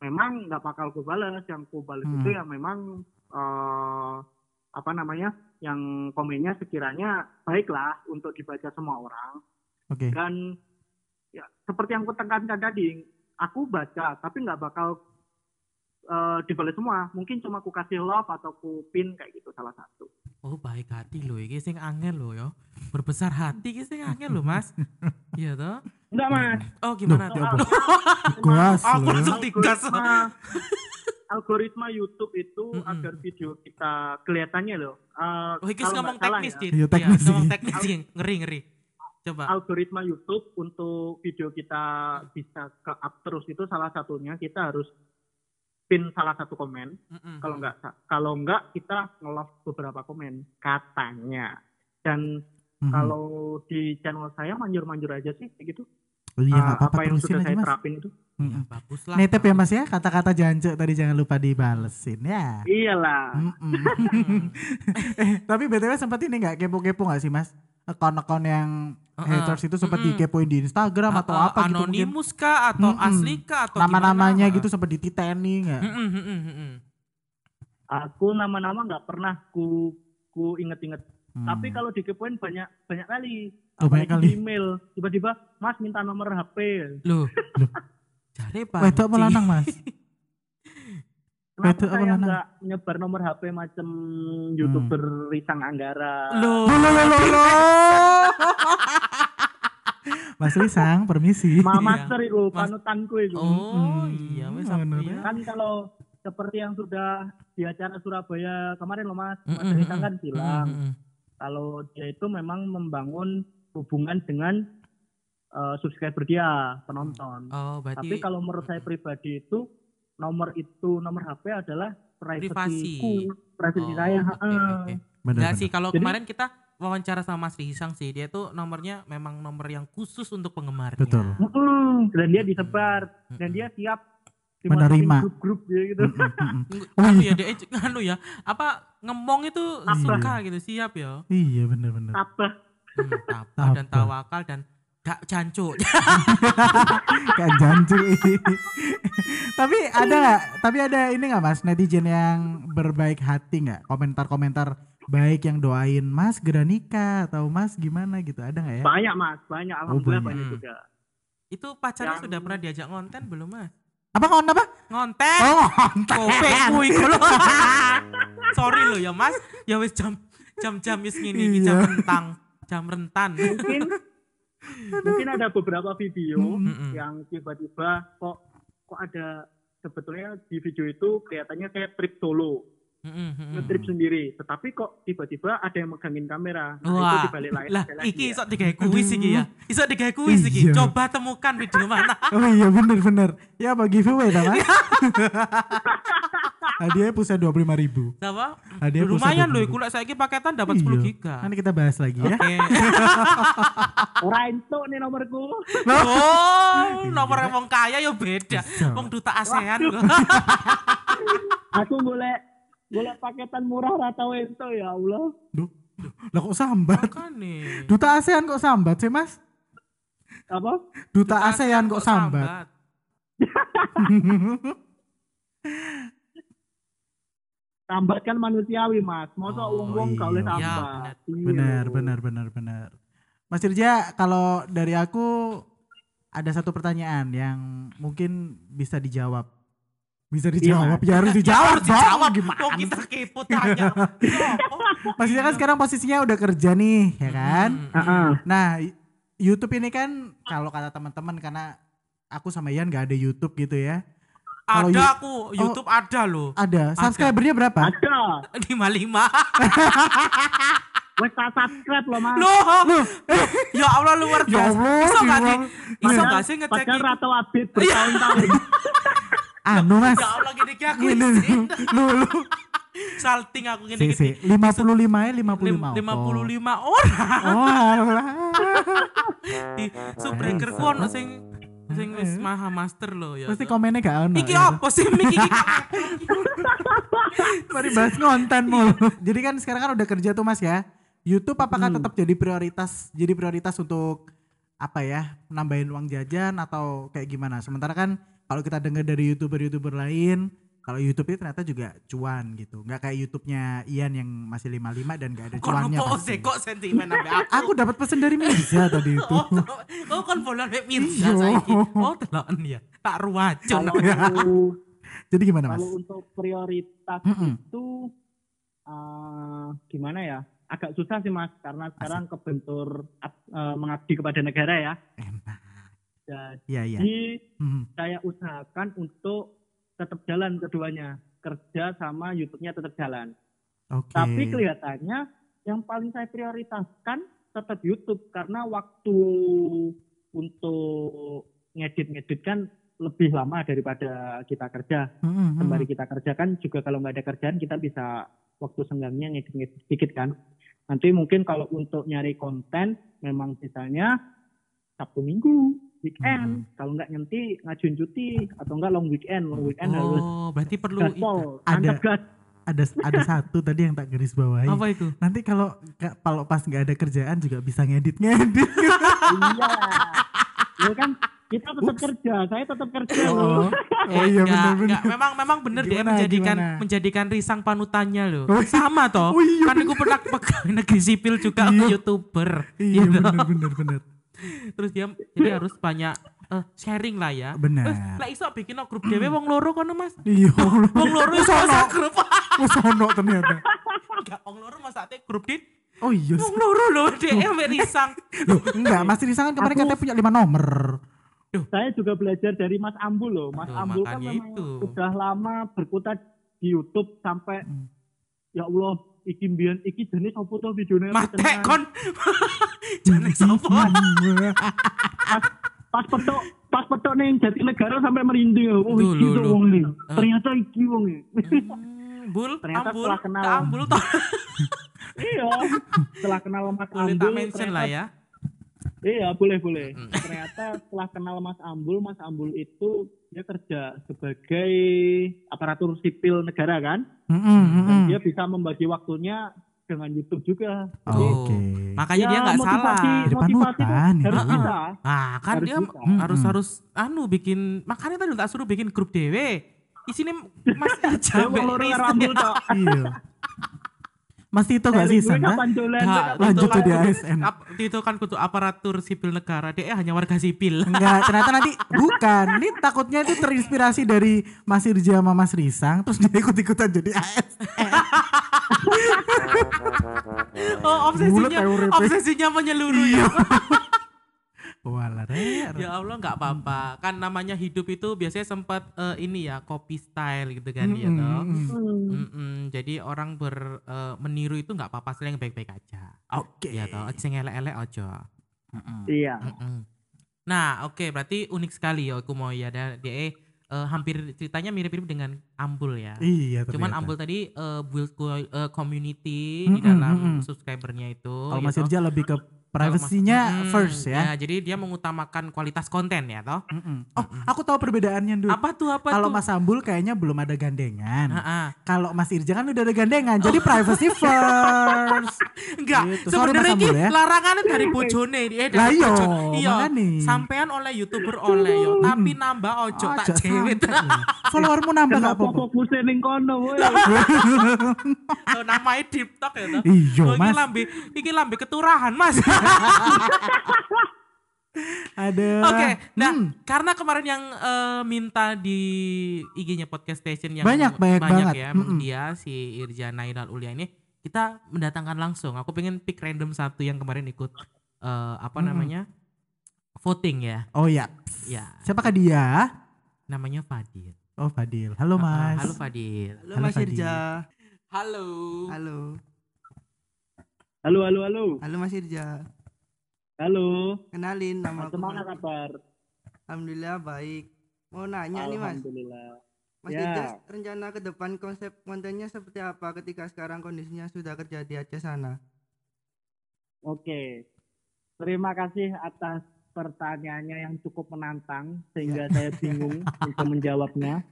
memang nggak bakal ku balas yang ku balas
Hmm.
itu yang memang eh, apa namanya yang komennya sekiranya baiklah untuk dibaca semua orang
Oke.
dan ya seperti yang ku tekankan tadi aku baca tapi nggak bakal eh, dibalas semua mungkin cuma ku kasih love atau ku pin kayak gitu salah satu
Oh baik hati loh, ini sing angel loh ya, berbesar hati ini sing angel loh mas, iya toh,
enggak mas
oh gimana tuh?
ya
Aku langsung tigas.
algoritma, <laughs> algoritma YouTube itu
Mm-mm.
agar video kita kelihatannya loh. eh,
Oh,
kalau
ngomong
nggak salah
teknis,
ya.
Iya, teknis
ngomong
ini.
teknis, ngeri ngeri. Coba.
algoritma YouTube untuk video kita bisa ke up terus itu salah satunya kita harus pin salah satu komen.
Mm-mm.
Kalau nggak kalau nggak kita nge-love beberapa komen katanya. Dan
Mhm.
kalau di channel saya manjur-manjur aja sih kayak gitu.
Oh iya
Eh,
nggak apa-apa
apa yang sudah
aja
saya
Mas.
terapin itu.
Ya,
Mm-mm.
bagus lah.
Netep ya Mas ya kata-kata jancuk tadi jangan lupa dibalesin ya.
Iyalah.
Mm-mm. <laughs> eh tapi btw sempat ini nggak kepo-kepo nggak sih Mas? Akun-akun yang
Heeh.
haters itu sempat dikepoin di Instagram atau
Uh, uh,
apa gitu mungkin
Anonimus kah atau
Mm-mm.
asli kah atau
nama-namanya
gimana?
gitu sempat dititeni nggak?
Aku nama-nama nggak pernah ku ku inget-inget
Hmm.
Tapi kalau dikepoin banyak banyak kali.
Oh, banyak kali.
email tiba-tiba Mas minta nomor HP.
Loh. <laughs>
Loh.
Jare
Wedok
panci.
melanang Mas.
Kenapa
Betul
saya nggak nyebar nomor HP macam youtuber Risang Anggara?
Loh,
loh, loh, loh, loh. <laughs> Mas Risang, permisi. <laughs>
Ma
Iya.
master itu
Mas-
panutanku itu.
Oh, iya wes
Bener
sampai
ya.
Kan kalau seperti yang sudah di acara Surabaya kemarin loh Mas, Mas
Mm-mm,
Risang kan bilang kalau dia itu memang membangun hubungan dengan eh, subscriber dia, penonton.
Oh, berarti
Tapi kalau menurut saya pribadi itu nomor itu nomor HP adalah
Privasi.
privasiku, privasi
Oh,
saya.
oke,
heeh.
oke.
Bener,
Enggak
bener.
sih kalau
Jadi-
kemarin kita wawancara sama Mas Risang sih, dia tuh nomornya memang nomor yang khusus untuk penggemarnya.
Betul.
Dan dia disebar dan dia siap
Menerima.
grup-grup dia gitu.
Oh,
anu
iya.
ya dia anu ya apa ngomong itu
Apa?
suka gitu siap ya
Iya bener-bener.
Tabah.
hmm, tabah dan tawakal dan gak jancuk <laughs>
Kayak jancu. tapi ada nggak? Tapi ada ini nggak mas netizen yang berbaik hati nggak? Komentar-komentar baik yang doain Mas segera nikah atau Mas gimana gitu ada nggak ya?
Banyak Mas, banyak alhamdulillah
banyak.
banyak
Hmm.
juga.
itu pacarnya
Yang-
sudah pernah diajak ngonten belum mas
Apa kawan apa?
ngonten
Oh,
kopi kuy kalau sorry lo ya mas ya wis jam jam jam wis ngini iki jam
Iya.
rentang jam rentan
Mungkin mungkin ada beberapa video
Mm-mm.
yang tiba-tiba kok kok ada sebetulnya di video itu kelihatannya kayak trip solo,
Mm-mm.
nge-trip sendiri. Tetapi kok tiba-tiba ada yang megangin kamera. Nah, itu
Wah,
di balik layar
lah
lagi
iki
ya.
iso digawe kuis iki ya. Iso digawe kuis iki.
Iya.
Coba temukan video mana. <laughs>
Oh iya bener-bener. Ya apa giveaway dah mas? <laughs> Hadiahnya pusat dua puluh lima ribu.
Apa?
Hadiah
Lumayan loh,
25.000.
iku lek saiki paketan dapat 10
Iya.
giga.
Nanti kita bahas lagi ya.
Oke. <laughs>
Ora entuk nih nomorku.
Oh, nomor wong kaya ya beda. Wong duta ASEAN kok.
Aku boleh boleh paketan murah rata entuk ya Allah.
Duh, lah kok sambat?
Makane.
Duta ASEAN kok sambat sih mas?
Apa?
Duta, ASEAN kok sambat?
Sambat <laughs> kan manusiawi, Mas. Masa
Oh,
wong-wong
iya.
Iya,
sambat. Iya.
benar, benar, benar, benar. Mas Irja, kalau dari aku ada satu pertanyaan yang mungkin bisa dijawab. Bisa dijawab, ya harus dijawab,
Harus
dong.
dijawab.
Gimana?
Kok kita kepo tanya.
Mas Irja kan sekarang posisinya udah kerja nih, ya kan?
Heeh.
Nah, YouTube ini kan kalau kata teman-teman karena aku sama Ian gak ada YouTube gitu ya. Kalau
Ada aku, YouTube ada loh.
Ada. Subscribernya berapa?
Ada.
55. <laughs>
Wes tak subscribe loh, Mas.
Loh, <laughs> ya Allah luar
Ya
biasa.
Allah,
Iso gak sih? Iso gak sih ngecek
Padahal? Ratu Abid <laughs> bertahun-tahun.
Anu Mas.
Ya Allah gini aku izin. <laughs>
lu, lu.
Salting aku gini
Si,
gini.
55 ya 55.
Lim-
Oh.
55 orang
Oh, alah. <laughs>
di Subbreaker ku ono sing sing wis maha master loh ya.
Pasti komennya gak ono.
Iki
ya.
apa sih iki? <laughs>
Mari bahas konten mulu. Jadi kan sekarang kan udah kerja tuh Mas ya. YouTube apakah
Hmm.
tetap jadi prioritas jadi prioritas untuk apa ya? Nambahin uang jajan atau kayak gimana? Sementara kan kalau kita dengar dari YouTuber-YouTuber lain, kalau YouTube itu ternyata juga cuan gitu. Nggak kayak YouTube-nya Ian yang masih 55 dan gak ada
Kok
cuannya pasti.
sih kok sentimen aku?
Aku dapat pesan dari Mirza tadi <laughs> itu.
Oh, oh kon bolan mek Mirza
Iya.
saiki. Oh, deloken ya. Tak ruwacun. <laughs>
Jadi gimana Mas?
kalau untuk prioritas
Mm-mm.
itu eh, gimana ya? Agak susah sih Mas karena sekarang kebentur eh, mengabdi kepada negara ya.
Enak.
Jadi
iya. Hmm.
saya usahakan untuk tetap jalan keduanya, kerja sama YouTube-nya tetap jalan.
Oke.
Tapi kelihatannya yang paling saya prioritaskan tetap YouTube karena waktu untuk ngedit-ngedit kan lebih lama daripada kita kerja.
Hmm.
Sembari kita kerjakan juga kalau nggak ada kerjaan kita bisa waktu senggangnya ngedit-ngedit sedikit kan. Nanti mungkin kalau untuk nyari konten memang misalnya Sabtu Minggu, weekend. Kalau nggak nyenti ngajuin cuti atau enggak long weekend, long weekend harus
Oh, berarti perlu
gaspol,
Ada-
gas.
Ada ada satu tadi yang tak garis bawahi.
Apa itu?
Nanti kalau ka- kalau pas nggak ada kerjaan juga bisa ngedit ngedit.
iya ya kan kita tetap kerja saya tetap kerja
oh,
loh
oh iya benar benar.
Memang memang bener dia menjadikan
gimana?
menjadikan risang panutannya loh.
Oh, iya.
Sama toh.
Oh, iya,
kan aku pernah pegawai negeri sipil juga
Iya.
YouTuber.
Iya
Gitu.
benar benar benar.
Terus dia jadi harus banyak eh, sharing lah ya.
Benar.
Lah iso bikin grup dhewe wong loro kono Mas.
Iya.
Wong loro iso grup.
Oh, sono ternyata.
Enggak wong loro masa ate grup dit
Oh iya.
Wong loro lho ambek risang.
Loh, enggak, Mas Risa kan kemarin katanya punya lima nomor.
Saya juga belajar dari Mas Ambul loh. Mas
Tuh,
Ambul kan memang
itu.
udah lama berkutat di YouTube sampai
Hmm.
ya Allah iki mbiyen iki jenis apa to videonya
Mate
tenan.
kon. <laughs> Jane sopo?
pas petok pas petok ning Jatinegara sampai merinding oh
Duh,
iki
lu.
wong nih
Eh.
ternyata iki wong nih
Hmm, Bul,
Ternyata
ambul,
setelah kenal.
ambul toh. <laughs>
iya setelah kenal Mas
Boleh
Ambul
tak mention
ternyata-
lah ya.
iya boleh boleh
Mm.
ternyata setelah kenal Mas Ambul Mas Ambul itu dia kerja sebagai aparatur sipil negara kan
Mm-mm, mm-mm.
dan dia bisa membagi waktunya dengan YouTube juga
Oh.
Oke.
Makanya
ya,
dia nggak salah.
panutan, ya.
harus
Heeh.
bisa
Ah, kan
Harus
dia
bisa.
harus
Mm-mm.
harus anu bikin makanya tadi tak suruh bikin grup dewe. Isine Mas <laughs>
Saya
Aja
mau loro karo Ambul tok
Iya. <laughs> Mas Tito gak sih sana?
gue kapan
lanjut
itu
tuh
kan
di ASN.
Itu kan kutu aparatur sipil negara. Dia hanya warga sipil.
Enggak, ternyata nanti bukan. Ini takutnya itu terinspirasi dari Mas Irja sama Mas Risang terus dia ikut-ikutan jadi ASN.
Oh, obsesinya
ya
obsesinya menyeluruh ya.
Walah.
Ya Allah nggak apa-apa. Kan namanya hidup itu biasanya sempat eh, ini ya copy style gitu kan ya
Mm-mm,
toh.
Hmm.
Mm-mm, jadi orang ber eh, meniru itu nggak apa-apa yang baik-baik aja.
Oke.
Ya toh, sing elek-elek aja.
Iya.
Nah, oke berarti unik sekali ya aku mau ya dia dia, eh, hampir ceritanya mirip-mirip dengan Ambul ya.
Iya,
Cuman
ternyata.
Ambul tadi eh, build co- community di
Mm-mm,
dalam subscribernya itu.
Kalau
ya
Mas
toh.
Irja lebih ke privasinya
Mm-mm,
first ya.
Jadi dia mengutamakan kualitas konten ya toh.
Mm-mm. Oh, aku tahu perbedaannya dulu.
Apa tuh apa
Kalau? Mas Ambul kayaknya belum ada gandengan. Kalau Mas Irja kan udah ada gandengan, jadi privacy <laughs> first.
Enggak,
Gitu. Sorry,
sebenarnya
Mas
ini
ya.
larangannya dari <laughs> bojone eh dari
Lah iya,
iya. Sampean oleh YouTuber oleh yo, tapi nambah ojo tak
Aja
cewek.
sampai. <laughs> Followermu nambah gak apa-apa.
fokusnya ning kono woi?
Oh, namanya deep talk ya toh.
Iya,
Oh, iki
Mas.
lambe, iki lambe keturahan, Mas. <laughs>
Ada.
Oke, nah
Hmm.
karena kemarin yang eh, minta di IG-nya podcast station yang
Banyak, banyak banget.
ya,
Mm-mm.
dia si Irja Nailal Ulia ini kita mendatangkan langsung. Aku pengen pick random satu yang kemarin ikut eh, apa
Mm-mm.
namanya voting ya,
Oh ya.
ya
Siapakah dia?
namanya Fadil.
Oh Fadil. Halo Mas.
Halo Fadil.
Halo,
Halo,
Mas
Fadil.
Irja.
Halo.
Halo.
Halo halo halo.
Halo Mas Irja.
Halo.
Kenalin nama aku.
Gimana kabar?
Alhamdulillah baik. Mau nanya nih Mas.
Alhamdulillah.
Mas
Ya.
Rencana ke depan konsep kontennya seperti apa ketika sekarang kondisinya sudah kerja di Aceh sana?
Oke. Terima kasih atas pertanyaannya yang cukup menantang
Ya.
sehingga saya bingung <laughs> untuk menjawabnya.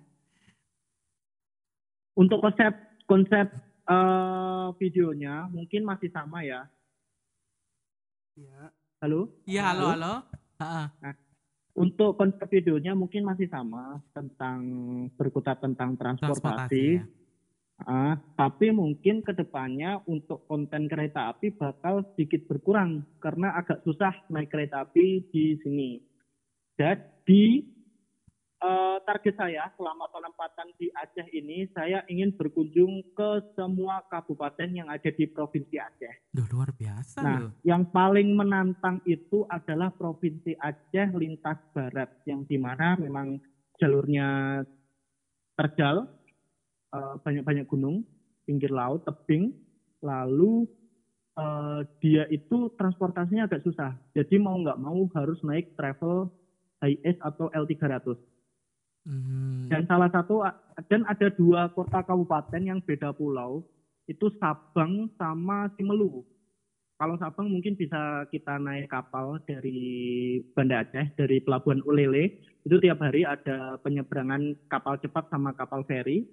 Untuk konsep konsep eh, videonya mungkin masih sama ya.
Ya.
Halo?
Iya, halo halo. Heeh.
Untuk konsep videonya mungkin masih sama tentang berkutat tentang
Transportasi.
transportasi.
ya.
Ah, tapi mungkin ke depannya untuk konten kereta api bakal sedikit berkurang karena agak susah naik kereta api di sini. Jadi eh, target saya selama penempatan di Aceh ini saya ingin berkunjung ke semua kabupaten yang ada di provinsi Aceh.
Duh, luar biasa
Nah,
loh.
yang paling menantang itu adalah provinsi Aceh lintas barat yang di mana memang jalurnya terjal, eh, banyak-banyak gunung, pinggir laut, tebing, lalu eh, dia itu transportasinya agak susah. Jadi mau nggak mau harus naik travel HIS atau L300.
Hmm.
Dan salah satu dan ada dua kota kabupaten yang beda pulau, itu Sabang sama Simelu. Kalau Sabang mungkin bisa kita naik kapal dari Banda Aceh dari Pelabuhan Ulele, itu tiap hari ada penyeberangan kapal cepat sama kapal feri.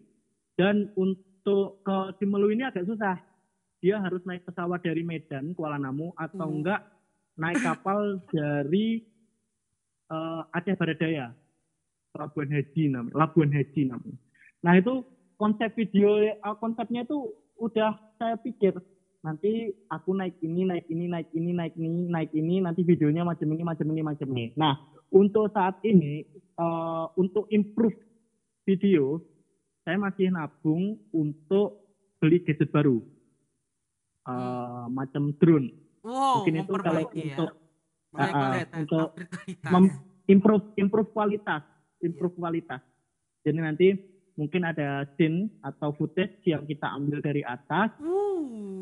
Dan untuk ke Simelu ini agak susah. Dia harus naik pesawat dari Medan, Kuala Namu atau
Hmm.
enggak naik kapal dari eh, Aceh Baradaya. Labuan Haji namanya, Labuan Haji namanya. Nah itu konsep video eh, konsepnya itu udah saya pikir nanti aku naik ini naik ini naik ini naik ini naik ini nanti videonya macam ini macam ini macam ini. Nah untuk saat ini eh, untuk improve video saya masih nabung untuk beli gadget baru. Eh, macam drone.
Wow,
Mungkin itu kalau
ya.
untuk
kualitas.
untuk mem- improve improve kualitas, improve kualitas. Jadi nanti mungkin ada scene atau footage yang kita ambil dari atas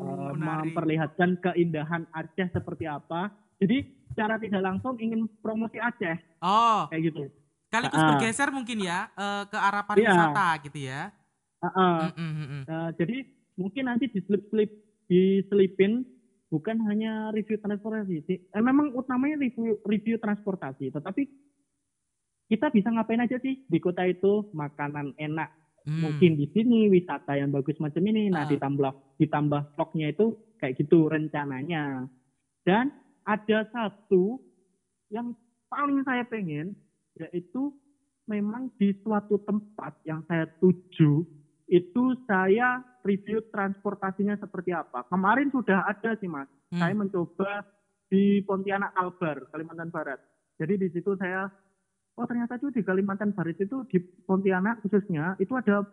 Uh,
eh,
menarik.
memperlihatkan keindahan Aceh seperti apa. Jadi secara tidak langsung ingin promosi Aceh
Oh,
kayak gitu.
sekaligus
Ah, ah.
bergeser mungkin ya eh, ke arah
Iya.
pariwisata gitu ya.
Ah, ah.
Mm, mm.
Eh, jadi mungkin nanti diselip-selip diselipin bukan hanya review transportasi. Eh, memang utamanya review review transportasi, tetapi kita bisa ngapain aja sih? Di kota itu makanan enak.
Hmm.
mungkin di sini wisata yang bagus macam ini. Nah
Ah.
ditambah ditambah vlognya itu kayak gitu rencananya. Dan ada satu yang paling saya pengen yaitu memang di suatu tempat yang saya tuju itu saya review transportasinya seperti apa. Kemarin sudah ada sih mas.
Hmm.
saya mencoba di Pontianak Kalbar Kalimantan Barat. Jadi di situ saya oh ternyata tuh di Kalimantan Barat itu di Pontianak khususnya itu ada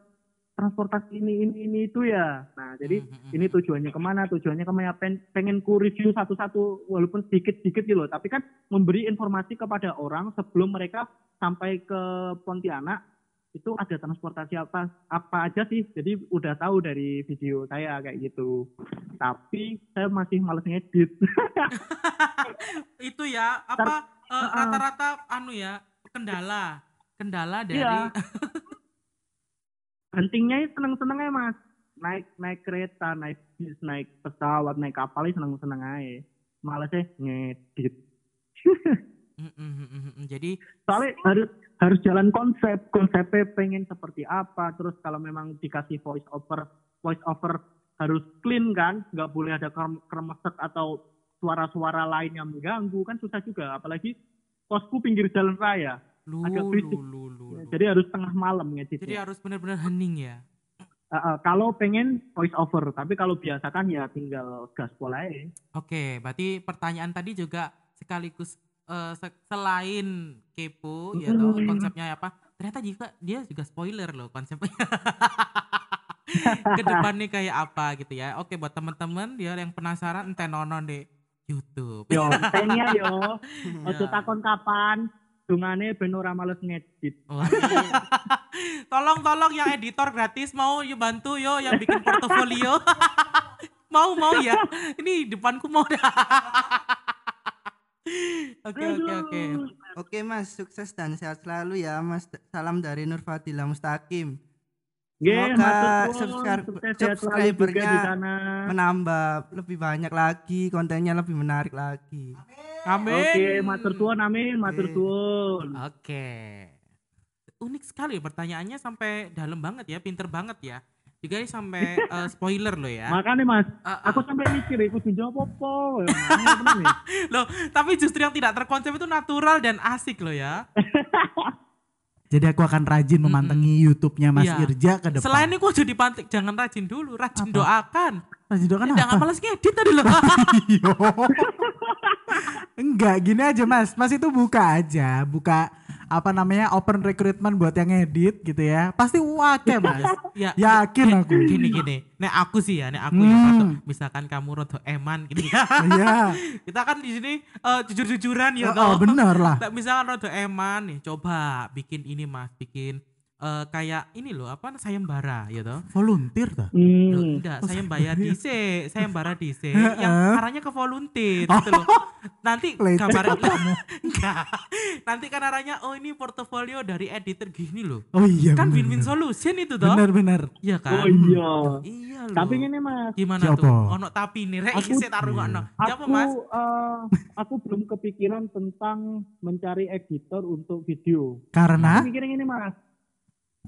transportasi ini ini ini itu ya. Nah jadi
Hmm, hmm,
ini
hmm.
tujuannya ke mana? Tujuannya ke mana? Pen, pengen ku review satu-satu walaupun sedikit-sedikit gitu loh. Tapi kan memberi informasi kepada orang sebelum mereka sampai ke Pontianak itu ada transportasi apa apa aja sih. Jadi udah tahu dari video saya kayak gitu. Tapi saya masih males ngedit. <laughs>
itu ya apa eh,
Ah, ah.
rata-rata anu ya kendala kendala dari <laughs>
Iya. Pentingnya seneng-seneng aja mas. Naik naik kereta, naik bis, naik pesawat, naik kapal ini seneng-seneng aja. Malesnya ngedit. <laughs>
Mm, jadi
Soalnya harus harus jalan konsep, konsepnya pengen seperti apa. Terus kalau memang dikasih voice over, voice over harus clean kan, nggak boleh ada krem- kremesek atau suara-suara lain yang mengganggu kan susah juga. Apalagi posku pinggir jalan raya,
lu
Agak
lu
berisik.
lu lu, lu.
jadi harus tengah malam ngeditnya.
jadi harus benar-benar hening ya
Uh, uh, kalau pengen voice over, tapi kalau biasa kan ya tinggal gaspol aja.
Oke, berarti pertanyaan tadi juga sekaligus eh, se- selain kepo ya toh konsepnya apa? Ternyata juga dia juga spoiler loh konsepnya. <laughs> Ke depannya kayak apa gitu ya. Oke, buat teman-teman dia yang penasaran ente nonton di YouTube.
Yo, tanya yo. <laughs> Ojo
Ya.
takon kapan, dungane ben ora males ngedit.
Wah. <laughs> tolong tolong yang editor gratis mau yuk bantu yo yang bikin portofolio. <laughs> mau mau ya. Ini depanku mau dah. <laughs> Oke oke oke.
Oke Mas, sukses dan sehat selalu ya Mas. Salam dari Nur Fadila Mustaqim. Semoga
matur suwun,
subscribe-
juga
subscribernya
di sana.
Menambah lebih banyak lagi, kontennya lebih menarik lagi.
Amin.
Oke, matur suwun amin, matur
Oke.
suwun.
Oke. Unik sekali pertanyaannya sampai dalam banget ya, pinter banget ya. Juga ini sampai <laughs> eh, spoiler loh ya.
Makanya Mas,
Ah, ah.
aku sampai mikir aku jawab apa. <laughs> Ya.
Loh, tapi justru yang tidak terkonsep itu natural dan asik loh ya. <laughs>
Jadi aku akan rajin memantengi YouTube-nya Mas
Iya.
Irja ke depan.
Selain itu jadi pantik, jangan rajin dulu, rajin
Apa?
doakan.
rajin doakan
Jangan
apa?
malas ngedit tadi loh. <laughs>
Iyo. Enggak, gini aja Mas. Mas itu buka aja, buka apa namanya open recruitment buat yang edit gitu ya. Pasti wake <laughs> Mas.
ya,
Yakin aku.
Gini gini. Nek aku sih ya, nek aku ya
Hmm.
Rodo, misalkan kamu rodo eman gitu ya. <laughs>
Iya. <laughs>
Kita kan di sini eh, jujur-jujuran ya
Oh,
toh.
bener lah.
Misalkan rodo eman nih, coba bikin ini Mas, bikin eh, kayak ini loh, apa sayembara ya toh.
Volunteer tuh.
Loh,
Hmm.
enggak, saya bayar DC, saya bayar DC
Heeh.
yang arahnya ke volunteer gitu loh. Nanti gambar
kamu. <laughs>
enggak. Nanti kan arahnya oh ini portofolio dari editor gini loh.
Oh iya
kan win-win solution itu toh.
Bener bener.
Iya kan?
Oh iya.
Iya loh.
Tapi ini Mas,
gimana
Siapa?
tuh? Ono tapi nih rek
Aku-
saya taruh ono. Siapa
aku
Mas?
eh, aku belum kepikiran tentang mencari editor untuk video.
Karena
Aku mikirin ini Mas.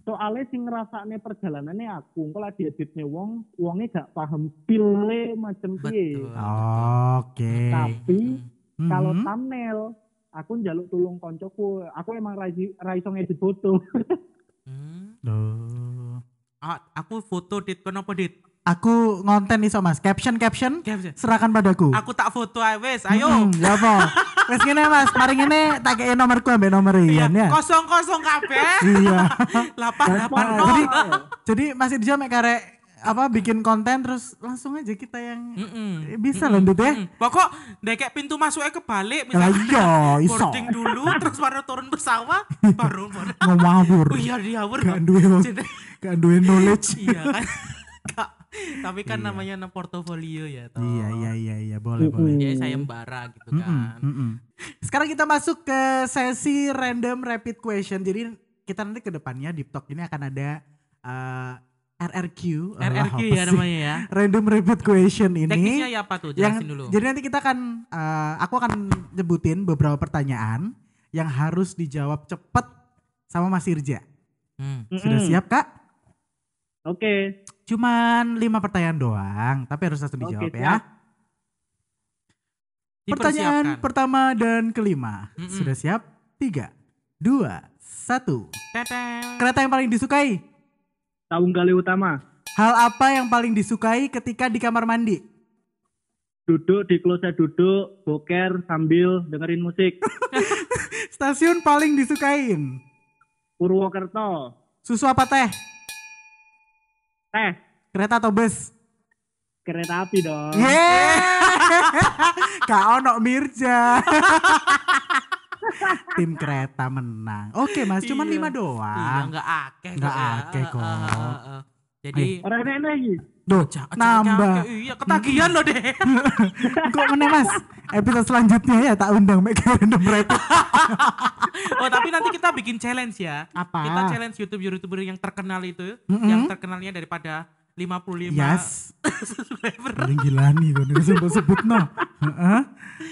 Soalnya sing ngerasakne perjalanannya aku, kalau dieditnya wong, wongnya gak paham feel macam piye.
Betul.
Oke.
Tapi
Mhm.
kalau thumbnail, aku njaluk tulung koncoku. Aku emang rai raiso ngedit foto.
Hmm.
Duh.
Ah, aku foto dit kenapa dit?
Aku ngonten iso Mas. Caption caption
Caption.
serahkan padaku.
Aku tak foto ae wes, ayo.
Hmm, ya apa? Wes ngene Mas, mari ngene tak kei nomorku ambek nomor
Iya,
Ian ya.
kosong kosong kabeh.
Iya. <laughs>
Lapan lapan
Gampang.
no.
Jadi- Jadi masih Irja mek karek apa bikin konten terus langsung aja kita yang
Mm-mm.
Eh, bisa lanjut ya.
Mm-mm. Pokok ndek pintu masuknya kebalik misalnya
iya, <laughs> iso.
boarding dulu terus baru turun pesawat <laughs> baru baru
Ngawur.
oh iya di hour
Gak duwe gak duwe knowledge.
iya kan Kak, <laughs> tapi kan
Iya.
namanya na portofolio ya toh.
Iya iya iya iya boleh
Mm-mm.
boleh.
jadi sayembara gitu kan
mm-mm. Sekarang kita masuk ke sesi random rapid question. Jadi kita nanti ke depannya di Talk ini akan ada eh, RRQ.
RRQ
apa
ya namanya ya <laughs>
Random rapid question ini.
teknisnya ya apa tuh
yang
jelasin dulu
jadi nanti kita akan eh, aku akan nyebutin beberapa pertanyaan yang harus dijawab cepet sama Mas Irja.
Hmm.
Sudah siap Kak?
Oke.
Cuman lima pertanyaan doang, tapi harus langsung
Oke,
dijawab
siap.
ya. Pertanyaan pertama dan kelima.
Mm-mm.
Sudah siap? Tiga, dua, satu. Kereta yang paling disukai?
Tahun kali utama.
Hal apa yang paling disukai ketika di kamar mandi?
Duduk di kloset duduk, boker sambil dengerin musik. <laughs>
Stasiun paling disukain?
Purwokerto.
Susu apa teh?
Teh.
Kereta atau bus?
Kereta api dong.
Yeay! <laughs> Kak Ono Mirja. <laughs> Tim kereta menang. Oke mas, cuman
Iya.
lima
Iya,
doang.
enggak akeh
Nggak akeh kok.
Jadi
Orang enak lagi.
Duh,
Aja- aja-
nambah.
aja- Iya, ketagihan loh deh. <laughs>
Kok meneh mas? Episode selanjutnya ya tak undang Make Random Rapid. <laughs>
oh, tapi nanti kita bikin challenge ya.
Apa?
Kita challenge YouTube-YouTuber yang terkenal itu,
Mm-mm.
yang terkenalnya daripada 55
Yes. <laughs>
subscriber.
Paling gila nih kan sebut sebut no. Heeh.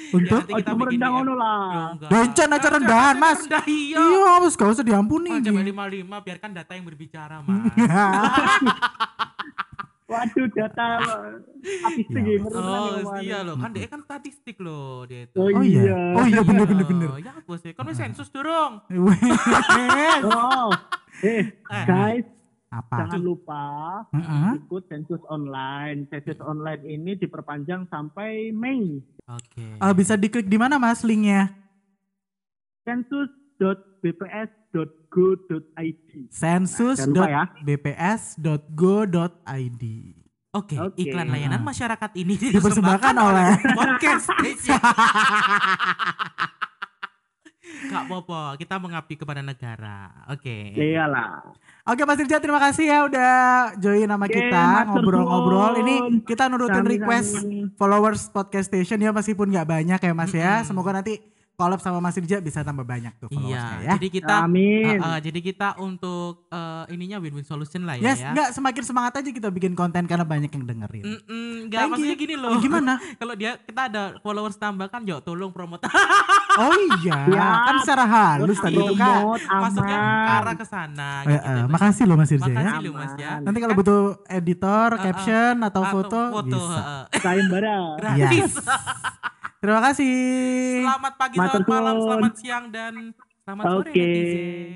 Untuk
Oh,
kita
rendah
ya.
ngono lah.
Ya.
Bencana acara rendahan, Mas.
Rendah iya.
iya, harus gak usah diampuni.
Oh, coba 55 biarkan data yang berbicara, Mas.
Waduh data habis
Ya.
gamer
Oh, iya loh, kan dia kan statistik loh dia itu.
Oh,
Oh iya.
iya.
Oh iya bener bener bener.
Ya apa sih? Kan sensus dorong. <laughs> <laughs>
Oh. Eh,
Eh.
guys,
Apa?
jangan lupa
Heeh.
ikut sensus online. Sensus online ini diperpanjang sampai Mei.
Oke.
Eh, bisa diklik di mana Mas linknya?
sensus.bps.go.id. Lupa ya.
sensus.bps.go.id.
Oke,
Oke.
iklan layanan masyarakat ini <laughs>
Dipersembahkan oleh
podcast. <laughs> Gak apa-apa, kita mengabdi kepada negara. Oke.
Iyalah.
Oke Mas Irja terima kasih ya udah join sama
Oke,
kita ngobrol-ngobrol. Ini kita nurutin request followers podcast station ya meskipun nggak banyak ya Mas ya. Semoga nanti collab sama Mas Irja bisa tambah banyak tuh followersnya
Iya,
ya.
jadi kita
Amin.
uh, uh, jadi kita untuk uh, ininya win-win solution lah ya.
Yes,
ya.
enggak semakin semangat aja kita bikin konten karena banyak yang dengerin.
Mm-mm, Enggak,
Thank
maksudnya
you.
gini loh.
Oh, gimana? <laughs>
Kalau dia kita ada followers tambah kan, yuk tolong promote. <laughs>
Oh iya,
Ya.
kan secara halus tadi itu kan.
Maksudnya ke arah ke sana
Eh,
gitu.
eh, makasih loh Mas Irja ya.
Makasih loh Mas ya.
Aman.
Nanti kalau butuh editor,
Uh, uh.
caption atau,
Atau
foto,
foto
bisa.
uh,
Sayembara.
gratis.
Yes. <laughs> Terima kasih.
Selamat pagi,
Matur
selamat malam, selamat siang dan selamat sore
Oke.
netizen.